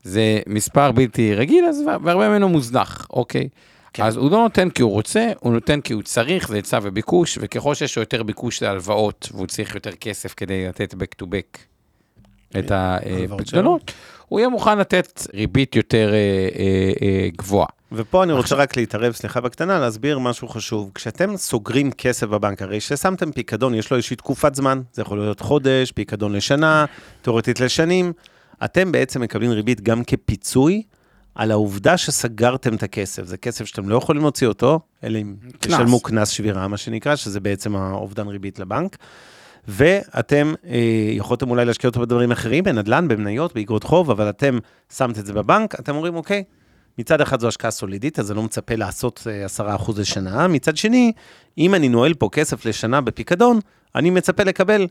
זה מספר בלתי רגיל, אז והרבה ממנו מוזנח, אוקיי? כן. אז הוא לא נותן כי הוא רוצה, הוא נותן כי הוא צריך, זה היצע וביקוש, וככל שיש לו יותר ביקוש להלוואות, והוא צריך יותר כסף כדי לתת back to back את הפקדונות, הוא יהיה מוכן לתת ריבית יותר אה, אה, אה, גבוהה. ופה אני רוצה רק להתערב, סליחה בקטנה, להסביר משהו חשוב. כשאתם סוגרים כסף בבנק, הרי כששמתם פיקדון, יש לו איזושהי תקופת זמן, זה יכול להיות חודש, פיקדון לשנה, תאורטית לשנים, אתם בעצם מקבלים ריבית גם כפיצוי על העובדה שסגרתם את הכסף. זה כסף שאתם לא יכולים להוציא אותו, אלא אם תשלמו קנס שבירה, מה שנקרא, שזה בעצם האובדן ריבית לבנק. ואתם אה, יכולתם אולי להשקיע אותו בדברים אחרים, בנדל"ן, במניות, באגרות חוב, אבל אתם שמת את זה בבנק, אתם אומרים, אוקיי, מצד אחד זו השקעה סולידית, אז אני לא מצפה לעשות 10% לשנה, מצד שני, אם אני נועל פה כסף לשנה בפיקדון, אני מצפה לקבל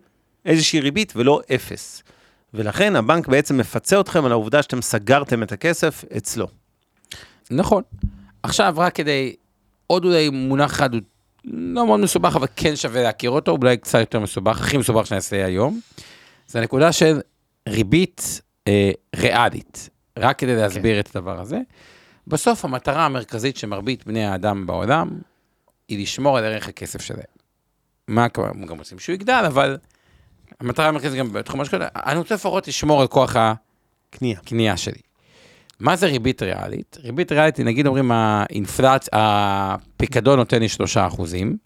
איזושהי ריבית ולא אפס. ולכן הבנק בעצם מפצה אתכם על העובדה שאתם סגרתם את הכסף אצלו. נכון. עכשיו, רק כדי, עוד אולי מונח אחד, הוא לא מאוד מסובך, אבל כן שווה להכיר אותו, אולי קצת יותר מסובך, הכי מסובך שאני אעשה היום. זה הנקודה של ריבית אה, ריאלית. רק כדי להסביר okay. את הדבר הזה. בסוף המטרה המרכזית של מרבית בני האדם בעולם, היא לשמור על ערך הכסף שלהם. מה הם גם רוצים שהוא יגדל, אבל המטרה המרכזית גם בתחום השקעות, אני רוצה לפחות לשמור על כוח הקנייה שלי. מה זה ריבית ריאלית? ריבית ריאלית היא, נגיד אומרים, האינפלצ... הפיקדון נותן לי 3 אחוזים,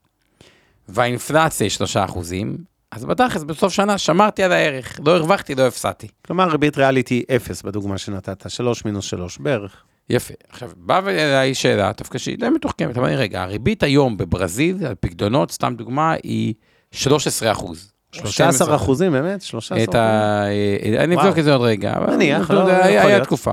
והאינפלציה היא 3 אחוזים, אז בתכלס, בסוף שנה שמרתי על הערך, לא הרווחתי, לא הפסדתי. כלומר, ריבית ריאלית היא 0 בדוגמה שנתת, 3 מינוס 3 בערך. יפה. עכשיו, באה אליי שאלה, דווקא שהיא די מתוחכמת, אבל רגע, הריבית היום בברזיל, על פקדונות, סתם דוגמה, היא 13 אחוז. 13 אחוזים, באמת? 13 אחוזים? אה, אני אבדוק את זה עוד רגע. נניח, לא יכול להיות. תקופה.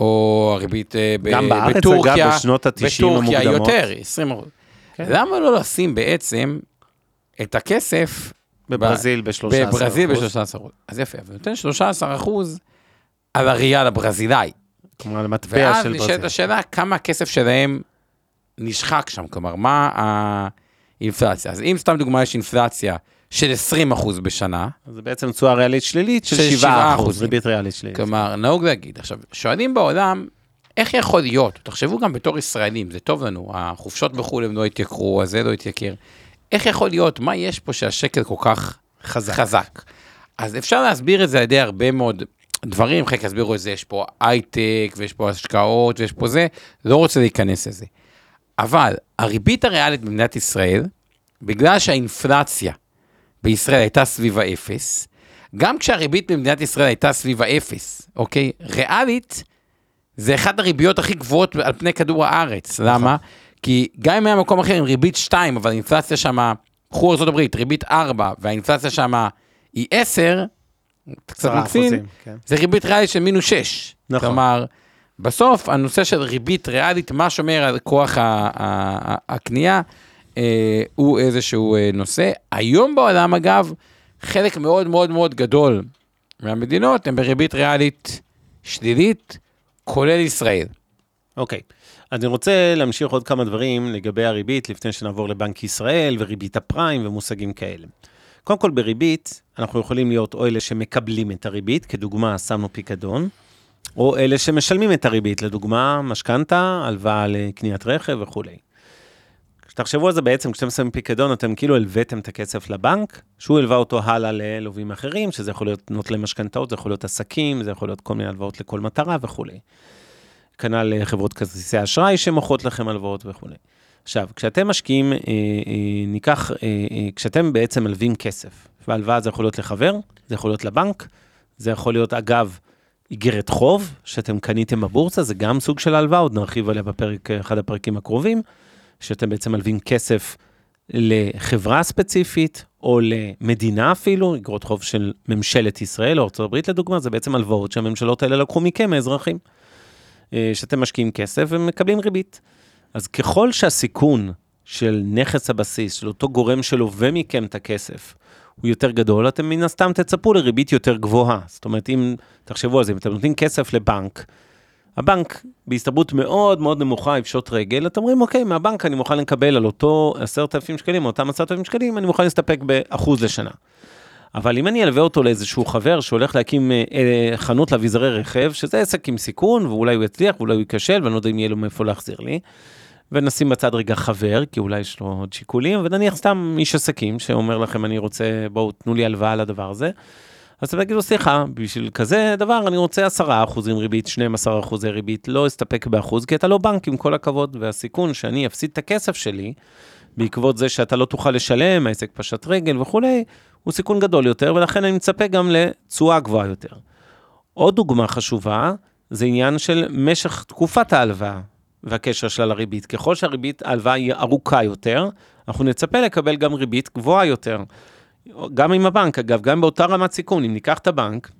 או הריבית אה, בטורקיה, גם בארץ, אגב, בשנות ה-90 המוקדמות. בטורקיה יותר, 20 אחוז. כן. למה לא לשים בעצם את הכסף... בברזיל ב-13 אחוז. בברזיל ב-13 אחוז. אז יפה, אבל נותן 13 אחוז על הריאל הברזילאי. כלומר, על המטבע של ברזיל. ואז נשאלת השאלה, כמה הכסף שלהם נשחק שם, כלומר, מה האינפלציה? אז אם סתם דוגמה יש אינפלציה של 20 אחוז בשנה. זה בעצם תשואה ריאלית שלילית של 7 אחוז, ריבית ריאלית שלילית. כלומר, נהוג להגיד. עכשיו, שואלים בעולם, איך יכול להיות, תחשבו גם בתור ישראלים, זה טוב לנו, החופשות בחו"ל הם לא התייקרו, הזה לא התייקר. איך יכול להיות, מה יש פה שהשקל כל כך חזק? חזק? אז אפשר להסביר את זה על ידי הרבה מאוד דברים, חלק יסבירו את זה, יש פה הייטק, ויש פה השקעות, ויש פה זה, לא רוצה להיכנס לזה. אבל הריבית הריאלית במדינת ישראל, בגלל שהאינפלציה בישראל הייתה סביב האפס, גם כשהריבית במדינת ישראל הייתה סביב האפס, אוקיי? ריאלית, זה אחת הריביות הכי גבוהות על פני כדור הארץ. נכון. למה? כי גם אם היה מקום אחר עם ריבית 2, אבל האינפלציה שם, קחו ארה"ב, ריבית 4, והאינפלציה שם היא 10, קצת מקצין, כן. זה ריבית ריאלית של מינוס 6. נכון. כלומר, בסוף הנושא של ריבית ריאלית, מה שומר על כוח הקנייה, אה, הוא איזשהו אה, נושא. היום בעולם, אגב, חלק מאוד מאוד מאוד גדול מהמדינות הן בריבית ריאלית שלילית, כולל ישראל. אוקיי, okay. אני רוצה להמשיך עוד כמה דברים לגבי הריבית, לפני שנעבור לבנק ישראל וריבית הפריים ומושגים כאלה. קודם כל, בריבית, אנחנו יכולים להיות או אלה שמקבלים את הריבית, כדוגמה, שמנו פיקדון, או אלה שמשלמים את הריבית, לדוגמה, משכנתה, הלוואה לקניית רכב וכולי. כשתחשבו על זה בעצם, כשאתם שמים פיקדון, אתם כאילו הלוויתם את הכסף לבנק, שהוא הלווה אותו הלאה ללווים אחרים, שזה יכול להיות נוטלי משכנתאות, זה יכול להיות עסקים, זה יכול להיות כל מיני הלוואות לכל מטרה וכולי. כנ"ל אה, חברות כרטיסי אשראי שמוכרות לכם הלוואות וכולי. עכשיו, כשאתם משקיעים, אה, אה, ניקח, אה, אה, כשאתם בעצם מלווים כסף, והלוואה זה יכול להיות לחבר, זה יכול להיות לבנק, זה יכול להיות, אגב, איגרת חוב שאתם קניתם בבורסה, זה גם סוג של הלוואה, עוד נרחיב עליה בפרק, אחד הפרקים הקרובים. שאתם בעצם מלווים כסף לחברה ספציפית, או למדינה אפילו, אגרות חוב של ממשלת ישראל, או ארה"ב לדוגמה, זה בעצם הלוואות שהממשלות האלה לקחו מכם, האזרחים. אה, שאתם משקיעים כסף ומקבלים ריבית. אז ככל שהסיכון של נכס הבסיס, של אותו גורם שלווה מכם את הכסף, הוא יותר גדול, אתם מן הסתם תצפו לריבית יותר גבוהה. זאת אומרת, אם, תחשבו על זה, אם אתם נותנים כסף לבנק, הבנק בהסתברות מאוד מאוד נמוכה יפשוט רגל, אתם אומרים, אוקיי, מהבנק אני מוכן לקבל על אותו עשרת אלפים שקלים, או אותם עשרת אלפים שקלים, אני מוכן להסתפק באחוז לשנה. אבל אם אני אלווה אותו לאיזשהו חבר שהולך להקים אה, אה, חנות לאביזרי רכב, שזה עסק עם סיכון, ואולי הוא יצליח, ואולי הוא ייכשל, ואני לא יודע אם יהיה לו מאיפה להחזיר לי, ונשים בצד רגע חבר, כי אולי יש לו עוד שיקולים, ונניח סתם איש עסקים שאומר לכם, אני רוצה, בואו תנו לי הלוואה לדבר הזה. אז אתם תגידו, סליחה, בשביל כזה דבר אני רוצה 10 אחוזים ריבית, 12 אחוזי ריבית, לא אסתפק באחוז, כי אתה לא בנק עם כל הכבוד, והסיכון שאני אפסיד את הכסף שלי, בעקבות זה שאתה לא תוכל לשלם, העסק פשט רגל וכולי, הוא סיכון גדול יותר, ולכן אני מצפה גם לתשואה גבוהה יותר. עוד דוגמה חשובה, זה עניין של משך תקופת ההלוואה והקשר שלה לריבית. ככל שהריבית, ההלוואה היא ארוכה יותר, אנחנו נצפה לקבל גם ריבית גבוהה יותר. גם עם הבנק, אגב, גם באותה רמת סיכון, אם ניקח את הבנק,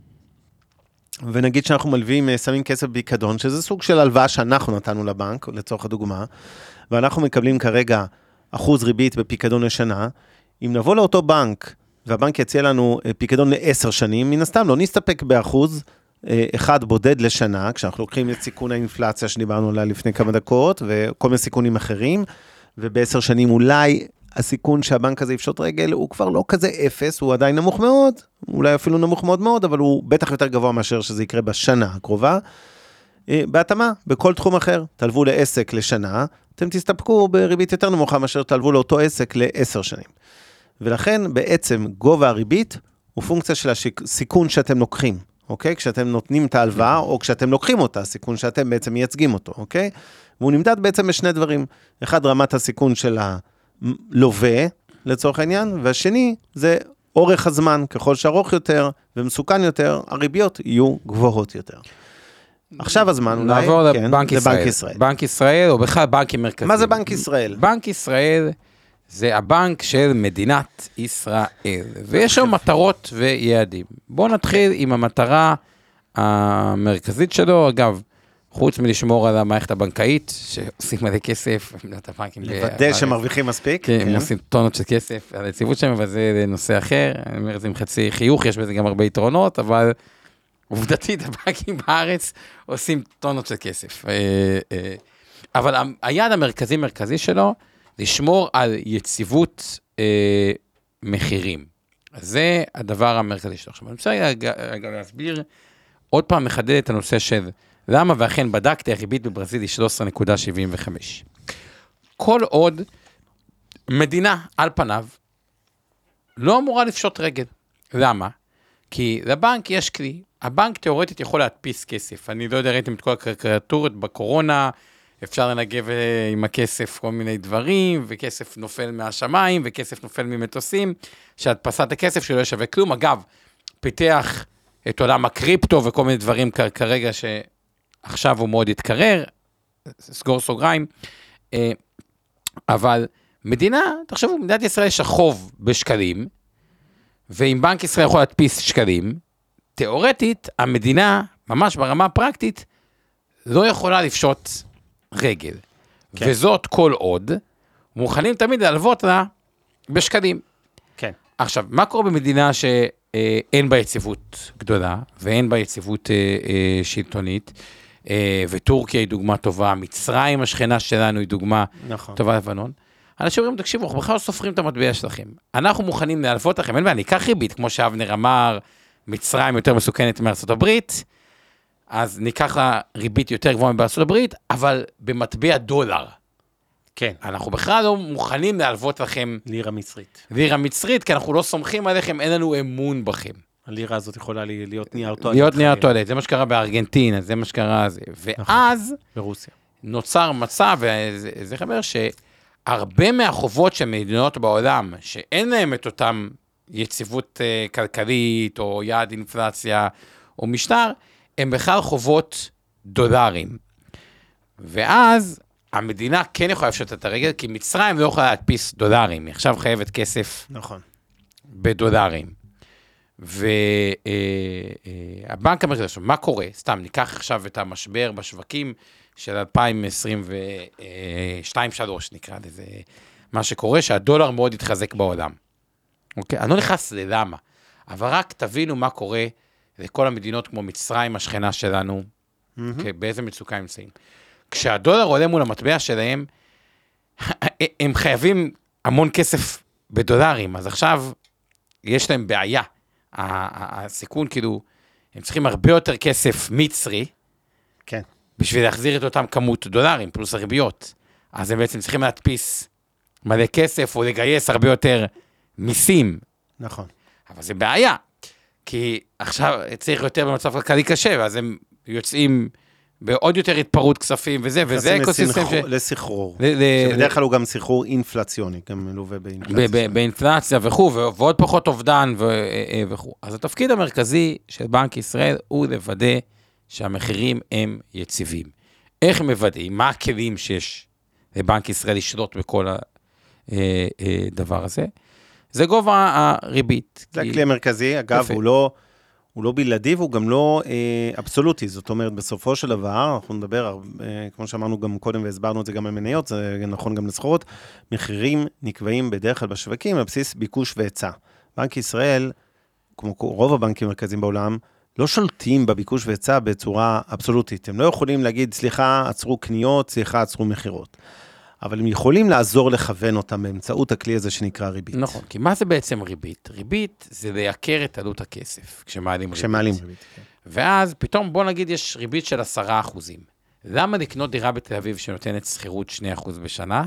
ונגיד שאנחנו מלווים, אה, שמים כסף בפיקדון, שזה סוג של הלוואה שאנחנו נתנו לבנק, לצורך הדוגמה, ואנחנו מקבלים כרגע אחוז ריבית בפיקדון לשנה, אם נבוא לאותו בנק, והבנק יציע לנו אה, פיקדון לעשר שנים, מן הסתם לא נסתפק באחוז אה, אחד בודד לשנה, כשאנחנו לוקחים את סיכון האינפלציה שדיברנו עליה לפני כמה דקות, וכל מיני סיכונים אחרים, ובעשר שנים אולי הסיכון שהבנק הזה יפשוט רגל הוא כבר לא כזה אפס, הוא עדיין נמוך מאוד, אולי אפילו נמוך מאוד מאוד, אבל הוא בטח יותר גבוה מאשר שזה יקרה בשנה הקרובה. אה, בהתאמה, בכל תחום אחר, תלוו לעסק לשנה, אתם תסתפקו בריבית יותר נמוכה מאשר תלוו לאותו עסק לעשר שנים. ולכן בעצם גובה הריבית הוא פונקציה של הסיכון שאתם לוקחים, אוקיי? כשאתם נותנים את ההלוואה או כשאתם לוקחים אותה, הסיכון שאתם בעצם מייצגים אותו, אוקיי? והוא נמדד בעצם בשני דברים. אחד, רמת הסיכון של הלווה, לצורך העניין, והשני זה אורך הזמן, ככל שארוך יותר ומסוכן יותר, הריביות יהיו גבוהות יותר. עכשיו הזמן אולי, נעבור כן, לבנק ישראל. ישראל. בנק ישראל, או בכלל בנקים מרכזיים. מה זה בנק ישראל? בנק ישראל זה הבנק של מדינת ישראל, ויש שם מטרות ויעדים. בואו נתחיל עם המטרה המרכזית שלו, אגב, חוץ מלשמור על המערכת הבנקאית, שעושים מלא כסף, מדינת הבנקים. לוודא שמרוויחים מספיק. כן, הם עושים טונות של כסף על היציבות שלהם, אבל זה נושא אחר, אני אומר את זה עם חצי חיוך, יש בזה גם הרבה יתרונות, אבל עובדתית הבנקים בארץ עושים טונות של כסף. אה, אה, אבל היעד המרכזי-מרכזי שלו, לשמור על יציבות אה, מחירים. זה הדבר המרכזי שלו. עכשיו, אני רוצה רגע להסביר, עוד פעם מחדד את הנושא של למה, ואכן בדקתי, הריבית בברזיל היא 13.75. כל עוד מדינה, על פניו, לא אמורה לפשוט רגל. למה? כי לבנק יש כלי, הבנק תאורטית יכול להדפיס כסף. אני לא יודע, ראיתם את כל הקרקטורות בקורונה, אפשר לנגב אה, עם הכסף כל מיני דברים, וכסף נופל מהשמיים, וכסף נופל ממטוסים, שהדפסת הכסף שלו לא שווה כלום. אגב, פיתח את עולם הקריפטו וכל מיני דברים כרגע שעכשיו הוא מאוד התקרר, סגור סוגריים. אה, אבל מדינה, תחשבו, מדינת ישראל יש החוב בשקלים, ואם בנק ישראל יכול להדפיס שקלים, תיאורטית, המדינה, ממש ברמה הפרקטית, לא יכולה לפשוט רגל. כן. וזאת כל עוד מוכנים תמיד להלוות לה בשקלים. כן. עכשיו, מה קורה במדינה שאין בה יציבות גדולה, ואין בה יציבות אה, אה, שלטונית, אה, וטורקיה היא דוגמה טובה, מצרים השכנה שלנו היא דוגמה נכון. טובה לבנון. אנשים אומרים, תקשיבו, אנחנו בכלל לא סופרים את המטבע שלכם. אנחנו מוכנים להלוות לכם, אין בעיה, אני אקח ריבית, כמו שאבנר אמר, מצרים יותר מסוכנת מארצות הברית, אז ניקח לה ריבית יותר גבוהה מבארצות הברית, אבל במטבע דולר. כן. אנחנו בכלל לא מוכנים להלוות לכם... לירה מצרית. לירה מצרית, כי אנחנו לא סומכים עליכם, אין לנו אמון בכם. הלירה הזאת יכולה להיות נייר טואלט. להיות נייר טואלט, זה מה שקרה בארגנטינה, זה מה שקרה... נכון. ואז... ברוסיה. נוצר מצב, וזה אומר שהרבה מהחובות של מדינות בעולם, שאין להם את אותם יציבות uh, כלכלית, או יעד אינפלציה, או משטר, הם בכלל חובות דולרים. ואז המדינה כן יכולה לפשוט את הרגל, כי מצרים לא יכולה להדפיס דולרים, היא עכשיו חייבת כסף נכון. בדולרים. והבנק המרכזי, עכשיו, מה קורה? סתם, ניקח עכשיו את המשבר בשווקים של 2022-2023, נקרא לזה, מה שקורה, שהדולר מאוד התחזק בעולם. אוקיי? אני לא נכנס ללמה, אבל רק תבינו מה קורה לכל המדינות כמו מצרים, השכנה שלנו, mm-hmm. באיזה מצוקה הם נמצאים. כשהדולר עולה מול המטבע שלהם, הם חייבים המון כסף בדולרים, אז עכשיו יש להם בעיה. הסיכון, כאילו, הם צריכים הרבה יותר כסף מצרי, כן. בשביל להחזיר את אותם כמות דולרים, פלוס הריביות. אז הם בעצם צריכים להדפיס מלא כסף, או לגייס הרבה יותר מיסים. נכון. אבל זה בעיה, כי עכשיו צריך יותר במצב כלכלי קשה, ואז הם יוצאים בעוד יותר התפרעות כספים וזה, וזה אקוסיסטם ש... לסחרור, שבדרך כלל הוא גם סחרור אינפלציוני, גם מלווה באינפלציה. באינפלציה וכו', ועוד פחות אובדן אה, אה, וכו'. אז התפקיד המרכזי של בנק ישראל הוא לוודא שהמחירים הם יציבים. איך מוודאים? מה הכלים שיש לבנק ישראל לשלוט בכל הדבר אה, הזה? זה גובה הריבית. זה. הכלי המרכזי, אגב. הוא לא, הוא לא בלעדי והוא גם לא אה, אבסולוטי. זאת אומרת, בסופו של דבר, אנחנו נדבר, אה, כמו שאמרנו גם קודם והסברנו את זה גם על מניות, זה נכון גם לסחורות, מחירים נקבעים בדרך כלל בשווקים על בסיס ביקוש והיצע. בנק ישראל, כמו רוב הבנקים המרכזיים בעולם, לא שולטים בביקוש והיצע בצורה אבסולוטית. הם לא יכולים להגיד, סליחה, עצרו קניות, סליחה, עצרו מכירות. אבל הם יכולים לעזור לכוון אותם באמצעות הכלי הזה שנקרא ריבית. נכון, כי מה זה בעצם ריבית? ריבית זה לייקר את עלות הכסף כשמעלים ריבית. כשמעלים ריבית, כן. ואז פתאום בוא נגיד יש ריבית של 10 אחוזים. למה לקנות דירה בתל אביב שנותנת שכירות 2 אחוז בשנה,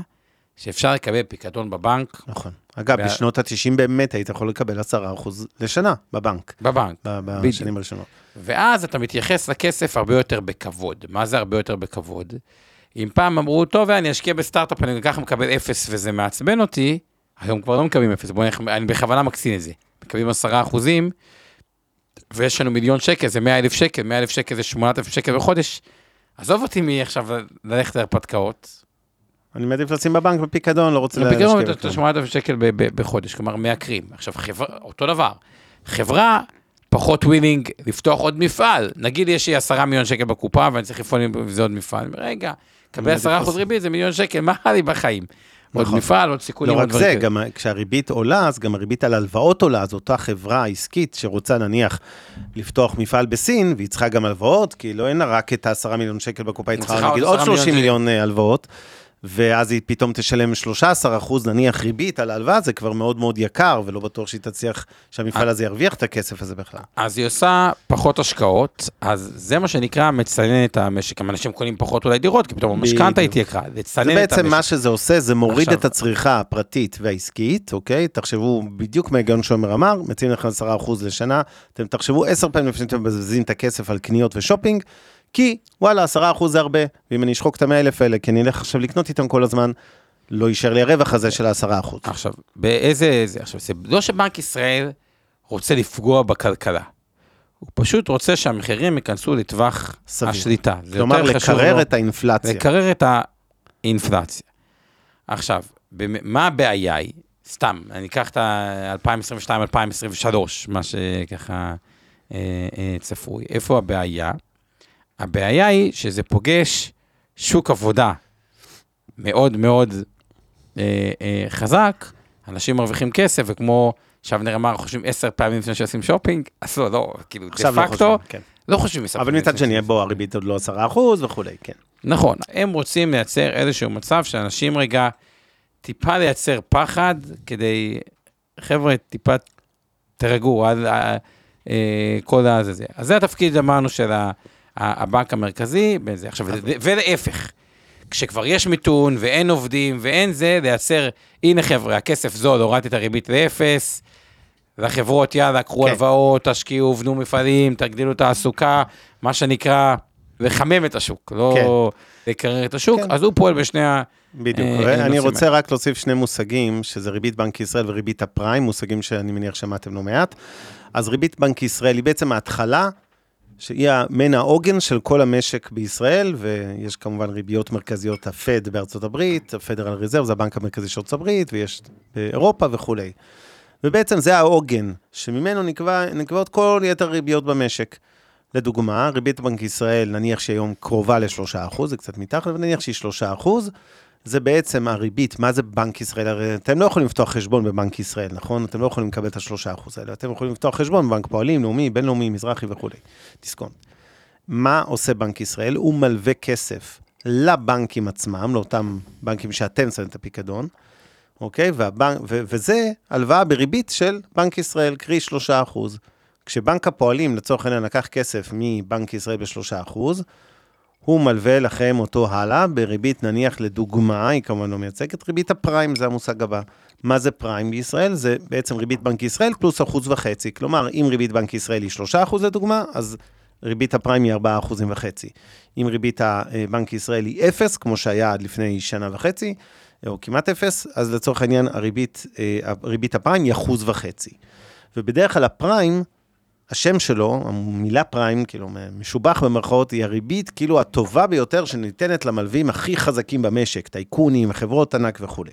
שאפשר לקבל פיקדון בבנק? נכון. אגב, וה... בשנות ה-90 באמת היית יכול לקבל 10 אחוז לשנה בבנק. בבנק. בשנים הראשונות. ואז אתה מתייחס לכסף הרבה יותר בכבוד. מה זה הרבה יותר בכבוד? אם פעם אמרו, טוב, אני אשקיע בסטארט-אפ, אני ככה מקבל אפס וזה מעצבן אותי, היום כבר לא מקבלים אפס, בואו נלך, אני בכוונה מקצין את זה. מקבלים עשרה אחוזים, ויש לנו מיליון שקל, זה מאה אלף שקל, מאה אלף שקל זה שמונת אלף שקל בחודש. עזוב אותי מי עכשיו ללכת להרפתקאות. אני מעדיף לשים בבנק בפיקדון, לא רוצה להשקיע בכלל. בפיקדון שמונת אלף שקל בחודש, כלומר מייקרים. עכשיו, חברה, אותו דבר, חברה פחות willing לפתוח עוד מפעל. נגיד יש לי עשרה מיליון שקל בקופה ואני צריך לפתוח עם זה עוד מפעל. רגע, קבל עשרה אחוז ריבית, זה מיליון שקל, מה לי בחיים? עוד נכון. מפעל, עוד סיכונים, לא רק זה, גם כשהריבית עולה, אז גם הריבית על הלוואות עולה, אז אותה חברה עסקית שרוצה נניח לפתוח מפעל בסין, והיא צריכה גם הלוואות, כי לא אין לה רק את ה-10 מיליון שקל בקופה, היא צריכה נגיד עוד 30 מיליון אה, הלוואות. ואז היא פתאום תשלם 13 אחוז נניח ריבית על ההלוואה, זה כבר מאוד מאוד יקר, ולא בטוח שהיא תצליח, שהמפעל הזה ירוויח את הכסף הזה בכלל. אז היא עושה פחות השקעות, אז זה מה שנקרא מצנן את המשק. אנשים קונים פחות אולי דירות, כי פתאום המשכנתה התייקרה, לצנן את המשק. זה בעצם מה שזה עושה, זה מוריד עכשיו... את הצריכה הפרטית והעסקית, אוקיי? תחשבו בדיוק מההיגיון שעומר אמר, מציעים לכם 10 אחוז לשנה, אתם תחשבו 10 פעמים לפני שאתם מבזבזים את הכסף על קניות ושופינג, כי וואלה, עשרה אחוז זה הרבה, ואם אני אשחוק את המאה אלף האלה, כי אני אלך עכשיו לקנות איתם כל הזמן, לא יישאר לי הרווח הזה של העשרה אחוז. עכשיו, באיזה, זה, עכשיו, זה לא שבנק ישראל רוצה לפגוע בכלכלה. הוא פשוט רוצה שהמחירים ייכנסו לטווח סביר. השליטה. כלומר, לקרר את האינפלציה. לקרר את האינפלציה. עכשיו, מה הבעיה היא? סתם, אני אקח את ה-2022-2023, מה שככה אה, אה, צפוי. איפה הבעיה? הבעיה היא שזה פוגש שוק עבודה מאוד מאוד אה, אה, חזק, אנשים מרוויחים כסף, וכמו שאבנר אמר, חושבים עשר פעמים לפני שעושים שופינג, אז לא, לא, כאילו, דה לא פקטו, לא, כן. לא חושבים עשר. אבל מצד שני, בוא, הריבית עוד לא עשרה אחוז וכולי, כן. נכון, הם רוצים לייצר איזשהו מצב שאנשים רגע, טיפה לייצר פחד, כדי, חבר'ה, טיפה תרגעו, עד אה, כל הזה. אז זה התפקיד, אמרנו, של ה... הבנק המרכזי, בזה. עכשיו, ולהפך, כשכבר יש מיתון ואין עובדים ואין זה, לייצר, הנה חבר'ה, הכסף זול, הורדתי את הריבית לאפס, לחברות, יאללה, קחו כן. הלוואות, תשקיעו, בנו מפעלים, תגדילו תעסוקה, מה שנקרא, לחמם את השוק, לא כן. לקרר את השוק, כן. אז הוא פועל בשני ה... בדיוק, אה, אני רוצה רק להוסיף שני מושגים, שזה ריבית בנק ישראל וריבית הפריים, מושגים שאני מניח שמעתם לא מעט. אז ריבית בנק ישראל היא בעצם ההתחלה שהיא המין העוגן של כל המשק בישראל, ויש כמובן ריביות מרכזיות, הפד בארצות הברית, הפדרל ריזרב, זה הבנק המרכזי של ארצות הברית, ויש באירופה וכולי. ובעצם זה העוגן, שממנו נקבע, נקבעות כל יתר הריביות במשק. לדוגמה, ריבית בנק ישראל, נניח שהיום קרובה ל-3%, זה קצת מתחת, אבל נניח שהיא 3%, זה בעצם הריבית, מה זה בנק ישראל? הרי אתם לא יכולים לפתוח חשבון בבנק ישראל, נכון? אתם לא יכולים לקבל את השלושה אחוז האלה, אתם יכולים לפתוח חשבון בבנק פועלים, לאומי, בינלאומי, מזרחי וכולי. דיסקונט. מה עושה בנק ישראל? הוא מלווה כסף לבנקים עצמם, לאותם בנקים שאתם שמים את הפיקדון, אוקיי? והבנק, ו- וזה הלוואה בריבית של בנק ישראל, קרי שלושה אחוז. כשבנק הפועלים, לצורך העניין, לקח כסף מבנק ישראל בשלושה אחוז, הוא מלווה לכם אותו הלאה בריבית, נניח לדוגמה, היא כמובן לא מייצגת, ריבית הפריים זה המושג הבא. מה זה פריים בישראל? זה בעצם ריבית בנק ישראל פלוס אחוז וחצי. כלומר, אם ריבית בנק ישראל היא 3 אחוז לדוגמה, אז ריבית הפריים היא 4 אחוזים וחצי. אם ריבית בנק ישראל היא 0, כמו שהיה עד לפני שנה וחצי, או כמעט 0, אז לצורך העניין הריבית, אה, ריבית הפריים היא אחוז וחצי. ובדרך כלל הפריים, השם שלו, המילה פריים, כאילו משובח במרכאות, היא הריבית כאילו הטובה ביותר שניתנת למלווים הכי חזקים במשק, טייקונים, חברות ענק וכולי.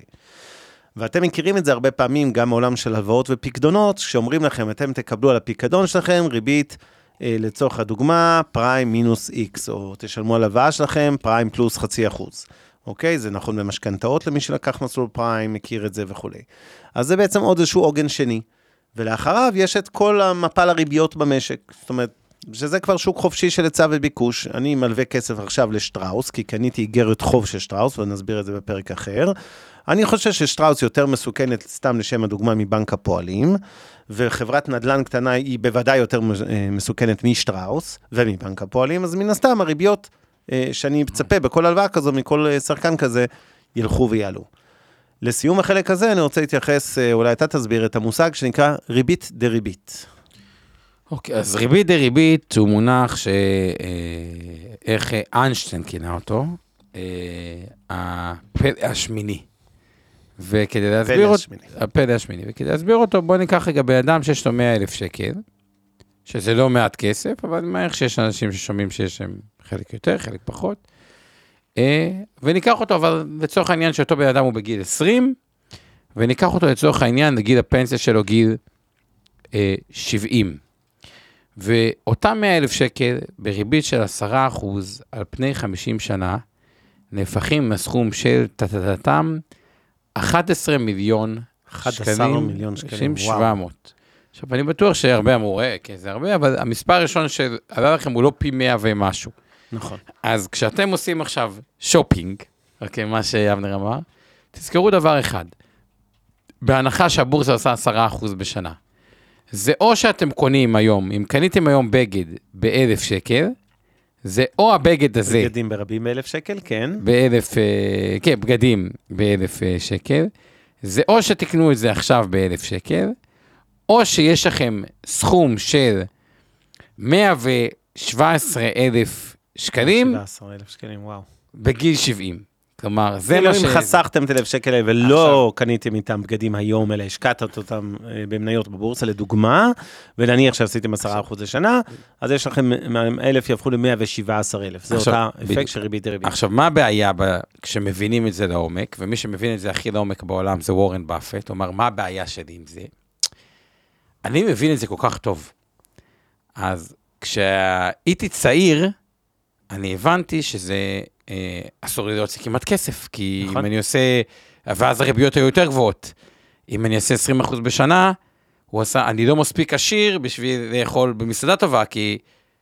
ואתם מכירים את זה הרבה פעמים גם מעולם של הלוואות ופיקדונות, כשאומרים לכם, אתם תקבלו על הפיקדון שלכם ריבית, אה, לצורך הדוגמה, פריים מינוס איקס, או תשלמו על הלוואה שלכם, פריים פלוס חצי אחוז. אוקיי? זה נכון במשכנתאות למי שלקח מסלול פריים, מכיר את זה וכולי. אז זה בעצם עוד איזשהו עוגן שני. ולאחריו יש את כל המפל הריביות במשק. זאת אומרת, שזה כבר שוק חופשי של היצע וביקוש. אני מלווה כסף עכשיו לשטראוס, כי קניתי איגרת חוב של שטראוס, ונסביר את זה בפרק אחר. אני חושב ששטראוס יותר מסוכנת, סתם לשם הדוגמה, מבנק הפועלים, וחברת נדל"ן קטנה היא בוודאי יותר אה, מסוכנת משטראוס ומבנק הפועלים, אז מן הסתם הריביות אה, שאני מצפה בכל הלוואה כזו, מכל אה, שחקן כזה, ילכו ויעלו. לסיום החלק הזה, אני רוצה להתייחס, אולי אתה תסביר את המושג שנקרא ריבית דריבית. אוקיי, אז ריבית דריבית הוא מונח שאיך איינשטיין כינה אותו, הפלא השמיני. וכדי להסביר אותו, הפלא השמיני, וכדי להסביר אותו, בוא ניקח רגע בן אדם שיש לו 100 אלף שקל, שזה לא מעט כסף, אבל אני מעריך שיש אנשים ששומעים שיש להם חלק יותר, חלק פחות, אה, וניקח אותו, אבל לצורך העניין שאותו בן אדם הוא בגיל 20, וניקח אותו לצורך העניין לגיל הפנסיה שלו, גיל 70. אה, ואותם 100 אלף שקל בריבית של 10 אחוז על פני 50 שנה, נהפכים מהסכום של טטטטם 11 מיליון 11 שקלים, מיליון שקלים, 700. עכשיו, אני בטוח שהרבה אמרו, אה, כן, זה הרבה, אבל המספר הראשון שעלה לכם הוא לא פי 100 ומשהו. נכון. אז כשאתם עושים עכשיו שופינג, אוקיי, מה שאבנר אמר, תזכרו דבר אחד, בהנחה שהבורסה עושה 10% בשנה, זה או שאתם קונים היום, אם קניתם היום בגד באלף שקל, זה או הבגד הזה. בגדים ברבים באלף שקל, כן. באלף, אה, כן, בגדים באלף אה, שקל. זה או שתקנו את זה עכשיו באלף שקל, או שיש לכם סכום של 117 אלף שקלים. 117 אלף שקלים, וואו. בגיל 70. כלומר, זה מה ש... אם חסכתם את אלף שקל ולא קניתם איתם בגדים היום, אלא השקעת אותם אה, במניות בבורסה, לדוגמה, ונניח שעשיתם 10% לשנה, אז יש לכם, אלף יהפכו ל-117 אלף. זה אותה אפקט של ריבית דריבית. עכשיו, מה הבעיה כשמבינים את זה לעומק, ומי שמבין את זה הכי לעומק בעולם זה וורן באפט, כלומר, מה הבעיה שלי עם זה? אני מבין את זה כל כך טוב. אז כשהייתי צעיר, אני הבנתי שזה אה, אסור לי להוציא כמעט כסף, כי נכון. אם אני עושה, ואז הריביות היו יותר גבוהות. אם אני אעשה 20% בשנה, הוא עשה, אני לא מספיק עשיר בשביל לאכול במסעדה טובה, כי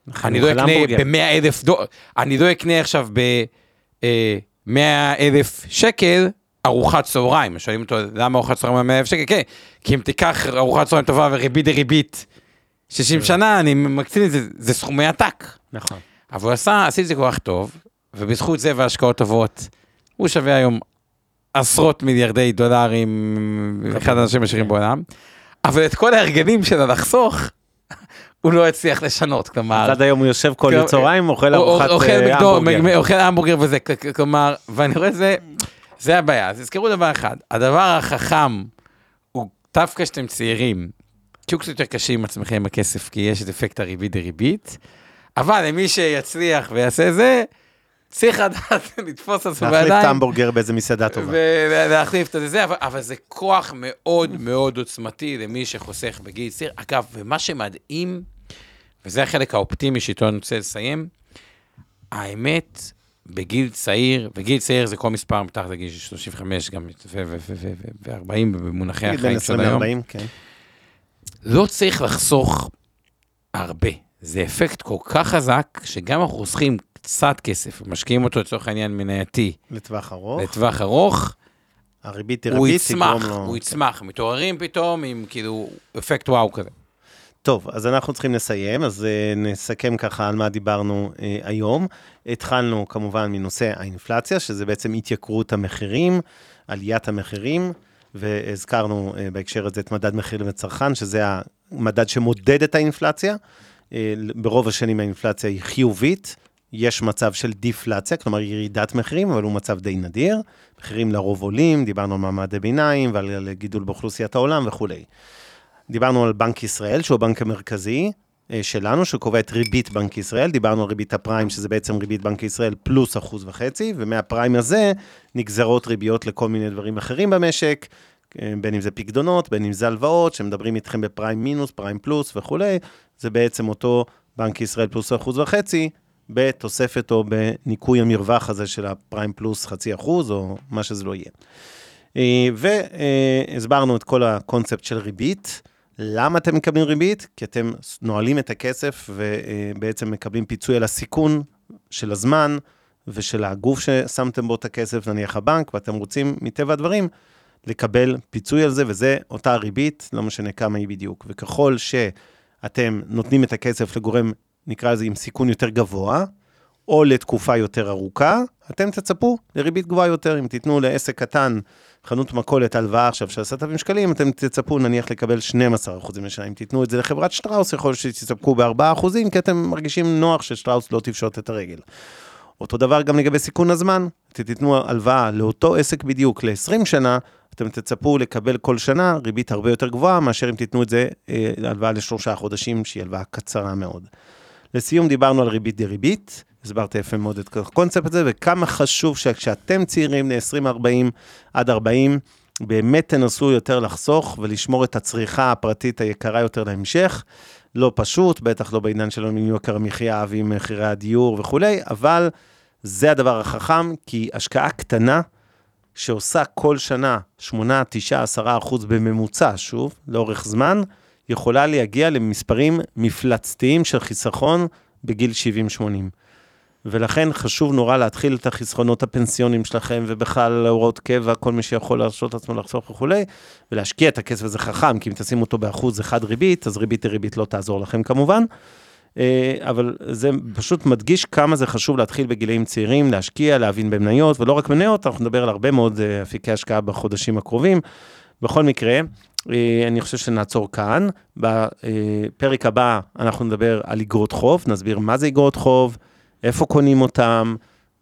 נכון, אני לא אקנה ב-100 אלף דולר, אני לא אקנה עכשיו ב-100 אה, אלף שקל ארוחת צהריים. שואלים אותו, למה ארוחת צהריים ב-100 אלף שקל? כן, כי אם תיקח ארוחת צהריים טובה וריבית דריבית 60 כן. שנה, אני מקצין את זה, זה סכומי עתק. נכון. אבל הוא עשה, עשיתי את זה כל כך טוב, ובזכות זה והשקעות טובות, הוא שווה היום עשרות מיליארדי דולרים, אחד האנשים העשירים בעולם, אבל את כל ההרגלים של הלחסוך, הוא לא הצליח לשנות, כלומר... עד היום הוא יושב כל צהריים, אוכל ארוחת אה, המבורגר. אוכל המבורגר וזה, כלומר, ואני רואה זה, זה הבעיה. אז תזכרו דבר אחד, הדבר החכם הוא דווקא שאתם צעירים, תהיו קצת יותר קשים עם עצמכם עם הכסף, כי יש את אפקט הריבית דריבית, אבל למי שיצליח ויעשה זה, צריך לדעת לתפוס עצמו בידיים. להחליף את ההמבורגר באיזה מסעדה טובה. ולהחליף את זה, אבל, אבל זה כוח מאוד מאוד עוצמתי למי שחוסך בגיל צעיר. אגב, ומה שמדהים, וזה החלק האופטימי שאיתו אני רוצה לסיים, האמת, בגיל צעיר, וגיל צעיר זה כל מספר מתחת לגיל 35 גם, ו-40 במונחי החיים של היום. כן. לא צריך לחסוך הרבה. זה אפקט כל כך חזק, שגם אנחנו חוסכים קצת כסף, משקיעים אותו לצורך העניין מנייתי. לטווח ארוך. לטווח ארוך. הריבית היא ריבית, תגרום לו... הוא יצמח, מתעוררים פתאום עם כאילו אפקט וואו כזה. טוב, אז אנחנו צריכים לסיים, אז uh, נסכם ככה על מה דיברנו uh, היום. התחלנו כמובן מנושא האינפלציה, שזה בעצם התייקרות המחירים, עליית המחירים, והזכרנו uh, בהקשר הזה את מדד מחיר לצרכן, שזה המדד שמודד את האינפלציה. Uh, ברוב השנים האינפלציה היא חיובית, יש מצב של דיפלציה, כלומר ירידת מחירים, אבל הוא מצב די נדיר. מחירים לרוב עולים, דיברנו על מעמד הביניים ועל גידול באוכלוסיית העולם וכולי. דיברנו על בנק ישראל, שהוא הבנק המרכזי אה, שלנו, שקובע את ריבית בנק ישראל, דיברנו על ריבית הפריים, שזה בעצם ריבית בנק ישראל פלוס אחוז וחצי, ומהפריים הזה נגזרות ריביות לכל מיני דברים אחרים במשק, בין אם זה פקדונות, בין אם זה הלוואות, שמדברים איתכם בפריים מינוס, פריים פלוס וכולי, זה בעצם אותו בנק ישראל פלוס אחוז וחצי, בתוספת או בניכוי המרווח הזה של הפריים פלוס חצי אחוז, או מה שזה לא יהיה. אה, והסברנו את כל הקונספט של ריבית. למה אתם מקבלים ריבית? כי אתם נועלים את הכסף ובעצם מקבלים פיצוי על הסיכון של הזמן ושל הגוף ששמתם בו את הכסף, נניח הבנק, ואתם רוצים מטבע הדברים לקבל פיצוי על זה, וזה אותה ריבית, לא משנה כמה היא בדיוק. וככל שאתם נותנים את הכסף לגורם, נקרא לזה עם סיכון יותר גבוה, או לתקופה יותר ארוכה, אתם תצפו לריבית גבוהה יותר. אם תיתנו לעסק קטן, חנות מכולת, הלוואה עכשיו של 10,000 שקלים, אתם תצפו נניח לקבל 12% לשנה. אם תיתנו את זה לחברת שטראוס, יכול להיות שתצפקו ב-4%, כי אתם מרגישים נוח ששטראוס לא תפשוט את הרגל. אותו דבר גם לגבי סיכון הזמן, אתם תיתנו הלוואה לאותו עסק בדיוק ל-20 שנה, אתם תצפו לקבל כל שנה ריבית הרבה יותר גבוהה, מאשר אם תיתנו את זה אה, לשלושה חודשים, שהיא הלוואה קצרה מאוד. לסיום דיברנו על ריבית דריבית, הסברתי יפה מאוד את הקונספט הזה, וכמה חשוב שכשאתם צעירים ל-20-40 עד 40, באמת תנסו יותר לחסוך ולשמור את הצריכה הפרטית היקרה יותר להמשך. לא פשוט, בטח לא בעניין שלנו עם יוקר המחיה ועם מחירי הדיור וכולי, אבל זה הדבר החכם, כי השקעה קטנה שעושה כל שנה 8, 9, 10 אחוז בממוצע, שוב, לאורך זמן, יכולה להגיע למספרים מפלצתיים של חיסכון בגיל 70-80. ולכן חשוב נורא להתחיל את החסכונות הפנסיונים שלכם, ובכלל הוראות קבע, כל מי שיכול להרשות לעצמו לחסוך וכולי, ולהשקיע את הכסף הזה חכם, כי אם תשימו אותו באחוז אחד ריבית, אז ריבית דריבית לא תעזור לכם כמובן. אה, אבל זה פשוט מדגיש כמה זה חשוב להתחיל בגילאים צעירים, להשקיע, להבין במניות, ולא רק מניות, אנחנו נדבר על הרבה מאוד אה, אפיקי השקעה בחודשים הקרובים. בכל מקרה, אה, אני חושב שנעצור כאן. בפרק הבא אנחנו נדבר על אגרות חוב, נסביר מה זה אגרות חוב, איפה קונים אותם,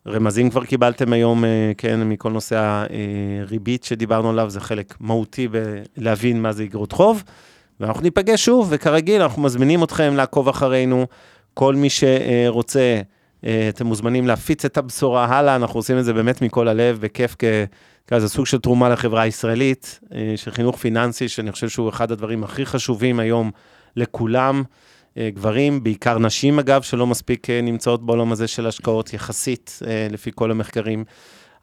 רמזים כבר קיבלתם היום, אה, כן, מכל נושא הריבית שדיברנו עליו, זה חלק מהותי בלהבין מה זה אגרות חוב. ואנחנו ניפגש שוב, וכרגיל, אנחנו מזמינים אתכם לעקוב אחרינו. כל מי שרוצה, אה, אתם מוזמנים להפיץ את הבשורה הלאה, אנחנו עושים את זה באמת מכל הלב, בכיף, כזה סוג של תרומה לחברה הישראלית, אה, של חינוך פיננסי, שאני חושב שהוא אחד הדברים הכי חשובים היום לכולם. אה, גברים, בעיקר נשים אגב, שלא מספיק אה, נמצאות בעולם הזה של השקעות יחסית, אה, לפי כל המחקרים.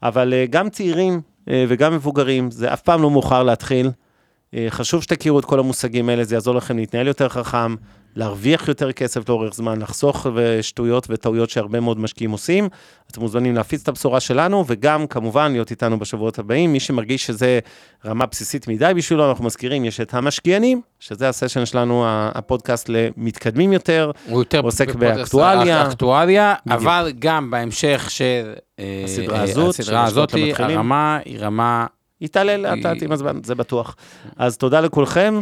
אבל גם צעירים וגם מבוגרים, זה אף פעם לא מאוחר להתחיל. חשוב שתכירו את כל המושגים האלה, זה יעזור לכם להתנהל יותר חכם, להרוויח יותר כסף לאורך זמן, לחסוך שטויות וטעויות שהרבה מאוד משקיעים עושים. אתם מוזמנים להפיץ את הבשורה שלנו, וגם כמובן להיות איתנו בשבועות הבאים. מי שמרגיש שזה רמה בסיסית מדי בשבילו, אנחנו מזכירים, יש את המשקיענים, שזה הסשן שלנו, הפודקאסט למתקדמים יותר. הוא יותר עוסק באקטואליה. אקטואליה, אבל גם בהמשך של אה, הסדרה הזאת, הסדרה הזאת, הרמה היא רמה... היא תעלה לאט לאט עם הזמן, זה בטוח. אז תודה לכולכם,